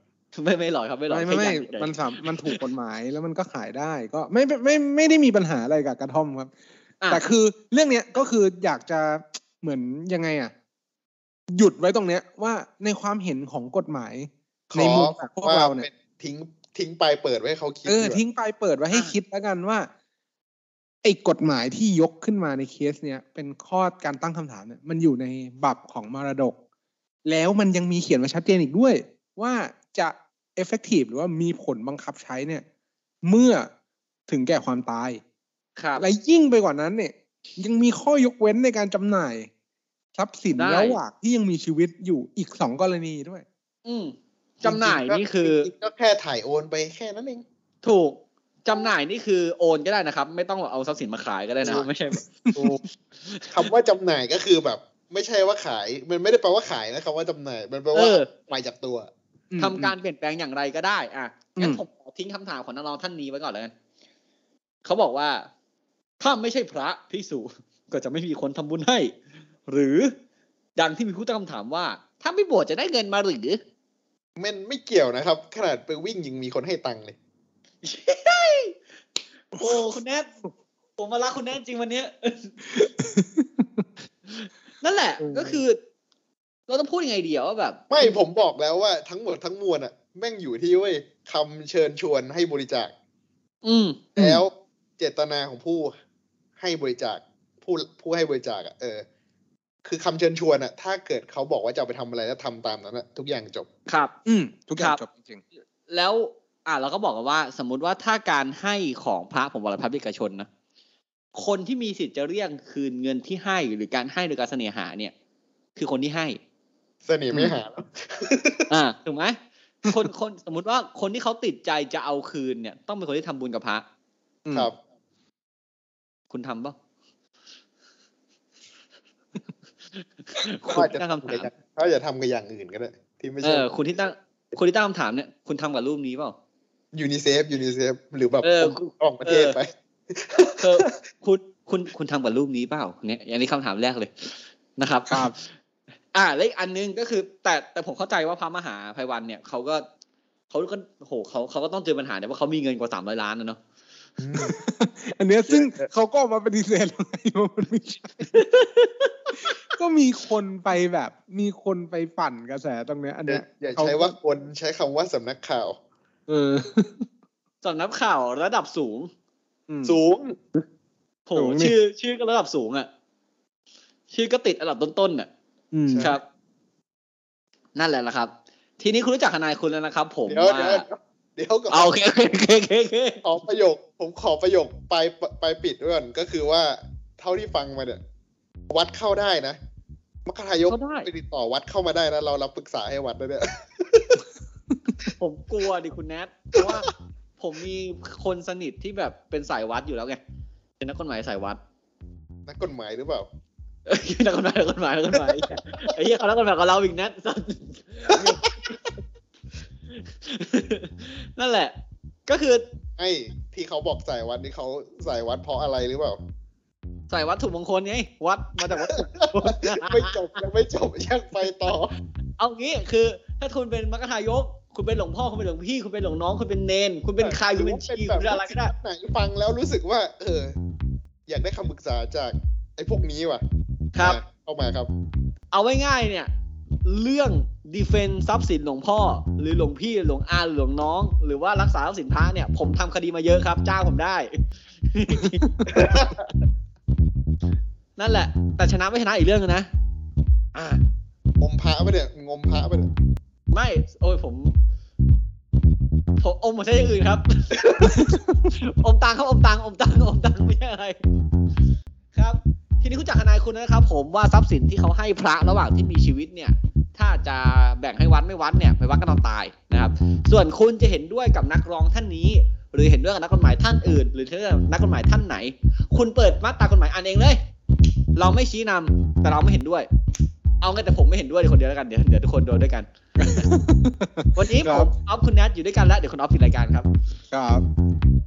Speaker 4: ไม่ไม่หลอยครับไม่หลอย
Speaker 3: ไม่ไม่ไม่
Speaker 4: แค่อยากเฉย
Speaker 3: มันสามมันถูกกฎหมายแล้วมันก็ขายได้ก็ไม่ไม่ไม่ไม่ได้มีปัญหาอะไรกับกระท่อมครับ
Speaker 4: อะ
Speaker 3: แต่คือเรื่องเนี้ยก็คืออยากจะเหมือนยังไงอะ หยุดไว้ตรงเนี้ยว่าในความเห็นของกฎหมาย
Speaker 5: ข
Speaker 3: ใน
Speaker 5: อ
Speaker 3: มุมของพวกเราเนี่ย
Speaker 5: ป็ทิ้งทิ้งปลายเปิดไว้ให้เขาคิด
Speaker 3: เออ
Speaker 5: ดีกว่า
Speaker 3: ทิ้งปลายเปิดไว้ให้คิดแล้วกันว่าไอ้กฎหมายที่ยกขึ้นมาในเคสเนี้ยเป็นข้อการตั้งคำถามเนี่ยมันอยู่ในบับของมรดก แล้วมันยังมีเขียนไว้ชัดเจนอีกด้วย ว่าจะ effective หรือว่ามีผลบังคับใช้เนี่ย เมื่อถึงแก่ความตาย
Speaker 4: ครับ
Speaker 3: และยิ่งไปกว่านั้นเนี่ย ยังมีข้อยกเว้นในการจำหน่าย ทรัพย์สิน
Speaker 4: ได้
Speaker 3: ระหว่างที่ยังมีชีวิตอยู่อีกสองกรณีด้วย
Speaker 4: อืมจำหน่าย
Speaker 5: จริงๆก็
Speaker 4: นี่คือ
Speaker 5: จริงๆก็แค่ถ่ายโอนไปแค่นั้นเอง
Speaker 4: ถูกจำหน่ายนี่คือโอนก็ได้นะครับ ไม่ต้องเอาทรัพย์สินมาขายก็ได้นะไม่ใช่แบบ
Speaker 5: คำว่าจำหน่ายก็คือแบบ ไม่ใช่ว่าขาย มันไม่ได้แปลว่าขายนะคำว่าจำหน่ายมันแปล
Speaker 4: เอ
Speaker 5: ว่า
Speaker 4: อ
Speaker 5: ปล่อยจากตัว
Speaker 4: ทำการเปลี่ยนแปลงอย่างไรก็ได้อะงั้น
Speaker 3: อืม
Speaker 4: ผมขอทิ้งคำถามของน้องๆท่านนี้ไว้ก่อนแล้วกันเขาบอกว่า ถ้าไม่ใช่พระพิสุก็จะไม่มีคนทำบุญให้ หรือดังที่มีผู้ตั้งคำถามว่า ถ้าไม่บวชจะได้เงินมาหรือ
Speaker 5: มันไม่เกี่ยวนะครับ ขนาดไปวิ่งยังมีคนให้ตังค์เลย
Speaker 4: โอ้คุณแนทผมมารักคุณแนทจริงวันเนี้ย นั่นแหละ
Speaker 3: เออ
Speaker 4: ก็คือ เราต้องพูดยังไงดีอะว่าแบบ
Speaker 5: ไม่ผมบอกแล้วว่าทั้งหมดทั้งมวลอะ แม่งอยู่ที่เว้ยคำเชิญชวนให้บริจาค
Speaker 4: อืม
Speaker 5: แล้วเจตนาของผู้ให้บริจาค ผู้ผู้ให้บริจาคอะเออ คือคำเชิญชวนอะ ถ้าเกิดเขาบอกว่าจะเอาไปทำอะไรแล้วทำตามนั้นอะทุกอย่างจบ
Speaker 4: ครับ
Speaker 3: อืมทุกอย่าง
Speaker 4: ครับ
Speaker 3: จบจริง
Speaker 4: แล้วอะเราก็บอกกันว่า สมมุติว่าถ้าการให้ของพระผมบอกเลยพระเอกชนนะ คนที่มีสิทธิ์จะเรียกคืนเงินที่ให้หรือการให้โดยการเสน่หาเนี่ย คือคนที่ให้
Speaker 5: เสน่ห์ไม่หาแล้ว
Speaker 4: อ่าถูกไหมคนคนสมมุติว่าคนที่เขาติดใจจะเอาคืนเนี่ย ต้องเป็นคนที่ทำบุญกับพระ
Speaker 3: ๆอืม
Speaker 5: ครับ
Speaker 4: คุณทำปะ
Speaker 5: เขา
Speaker 4: คุณ
Speaker 5: อาจจะ
Speaker 4: ตั้งคำถาม
Speaker 5: เขาอาจจะทำกับอย่างอื่นก็ได้ที่ไม่
Speaker 4: เอ
Speaker 5: ใช่
Speaker 4: อคุณที่ตั้งคุณที่ตั้งคำถามเนี่ย คุณทำกับรูปนี้เปล่า
Speaker 5: UNICEF UNICEF หรือแบบ
Speaker 4: เออ
Speaker 5: ออกประเทศไป
Speaker 4: เออคุณคุณคุณทำกับรูปนี้เปล่าเนี่ยอันนี้คำถามแรกเลยนะครับ
Speaker 3: ครับ
Speaker 4: อ่าและอีกอันนึงก็คือ แต่แต่ผมเข้าใจว่าพระมหาไพรวัลย์เนี่ยเขาก็เขาก็โหเขาเขาก็ต้องเจอปัญหาเนี่ยว่าเขามีเงินกว่าสามร้อยล้านนะเนาะ
Speaker 3: อันเนี้ยซึ่งเขาก็ออกมาปฏิเสธแล้วไงว่ามันไม่ใช่ก็มีคนไปแบบ มีคนไปปั่นกระแสตรงเนี้ย อัน
Speaker 5: อย่า
Speaker 3: เนี้ย
Speaker 5: อย่า
Speaker 3: เข
Speaker 5: ใช้ว่าคนใช้คำว่าสำนักข่าว
Speaker 3: เออ
Speaker 4: สำนักข่าวระดับสูง
Speaker 3: อืม
Speaker 5: สูง
Speaker 4: โห
Speaker 3: สูงนี่
Speaker 4: ชื่อ ชื่อก็ระดับสูงอะ่ะ ชื่อก็ติดอันดับต้นๆอะ
Speaker 3: อืม
Speaker 4: ครับ นั่นแหละละครับ ทีนี้คุณรู้จักทนายคุณแล้วนะครับ ผม
Speaker 5: เดี๋ยว
Speaker 4: ว่า
Speaker 5: เดี๋ยวเดี๋ยวก่อน
Speaker 4: เอาโอเคโอเคโอเคโอเคโอเค
Speaker 5: ขอประโยค ผมขอประโยคไปไปปิดด้วยก่อนก็คือว่า เท่าที่ฟังมาเนี่ย วัดเข้าได้นะมคทายก
Speaker 4: เขาได้
Speaker 5: ไปติดต่อวัดเข้ามาได้นะเรารับปรึกษาให้วัดนะเนี่ย
Speaker 4: ผมกลัวดิคุณแนทเพราะว่า ผมมีคนสนิทที่แบบเป็นสายวัดอยู่แล้วไงเป็นนักกฎหมายสายวัด
Speaker 5: นักกฎหมายหรือเปล่า
Speaker 4: เอ้ยนักกฎหมายนักกฎหมายนักกฎหมายไอ้เหี้ยเขานักกฎหมายกับเราอีกนะนั่นแหละ ก็คือ
Speaker 5: ไอ้ที่เขาบอกสายวัดนี่เขาสายวัดเพราะอะไรหรือเปล่า
Speaker 4: ใส่วัตถุมงคลไงวัดมาจากวัตถุมงคล
Speaker 5: ไม่จบยังไม่จบยังไปต่อ
Speaker 4: เอางี้คือ ถ้าคุณเป็นมรรคทายก คุณเป็นหลวงพ่อคุณเป็นหลวงพี่ คุณเป็นหลวงน้อง คุณเป็นเนน คุณเป็นใครคุณเป็นชีคุณเป็นอะไรก็ได้
Speaker 5: ไหนฟังแล้วรู้สึกว่า เออ อยากได้คำปรึกษาจากไอ้พวกนี้ว่ะ
Speaker 4: ครับ
Speaker 5: มาเข้ามาครับ
Speaker 4: เอาไว้ง่ายๆเนี่ย เรื่องดีเฟนทรัพย์สินหลวงพ่อ หรือหลวงพี่หลวงอาหรือหลวงน้อง หรือว่ารักษาทรัพย์สินพระเนี่ย ผมทำคดีมาเยอะครับ จ้างผมได้ นั่นแหละ แต่ชนะไม่ชนะอีกเรื่องนึงนะอ่า
Speaker 5: อมพระไปะเนี่ยงมพระไปะเนี่ย
Speaker 4: ไม่ โอ้ยผม ผมอมมาใช้อย่างอื่นครับ อมตังครับอมตังอมตังอมตังไม่ใช่อะไร ครับ ทีนี้คุณจักรนายคุณนะครับ ผมว่าทรัพย์สินที่เขาให้พระระหว่างที่มีชีวิตเนี่ย ถ้าจะแบ่งให้วัดไม่วัดเนี่ยไปวัดกันตอนตายนะครับ ส่วนคุณจะเห็นด้วยกับนักร้องท่านนี้ หรือเห็นด้วยกับนักกฎหมายท่านอื่น หรือเห็นด้วยกับนักกฎหมายท่านไหน คุณเปิดมาตรากฎหมายอ่านเองเลย เราไม่ชี้นำแต่เราไม่เห็นด้วย เอางั้นแต่ผมไม่เห็นด้วยคนเดียวแล้วกันเดี๋ยวเดี๋ยวทุกคนโดนด้วยกัน วันนี้
Speaker 3: ครับผ
Speaker 4: มออฟคุณแนทอยู่ด้วยกันแล้วเดี๋ยวคุณออฟปิดรายการครับ
Speaker 3: ครับ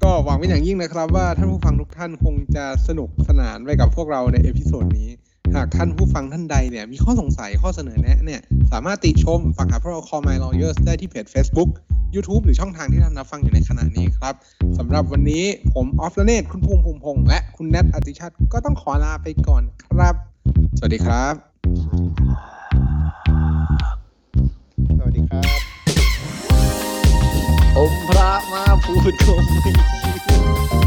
Speaker 3: ก็หวังเป็นอย่างยิ่งนะครับ ว่าท่านผู้ฟังทุกท่านคงจะสนุกสนานไปกับพวกเราใน episode นี้หากท่านผู้ฟังท่านใดเนี่ยมีข้อสงสัยข้อเสนอแนะเนี่ยสามารถติชมฟังหาพวกเรา Call My Lawyers ได้ที่เพจ Facebook YouTube หรือช่องทางที่ท่านรับฟังอยู่ในขณะนี้ครับสำหรับวันนี้ผมออฟละเนตคุณภูมิภูมิพงษ์และคุณแนทอติชาติก็ต้องขอลาไปก่อนครับ สวัสดีครับ
Speaker 5: สวัสดีครับ
Speaker 4: อมพระมาพูดคมไม่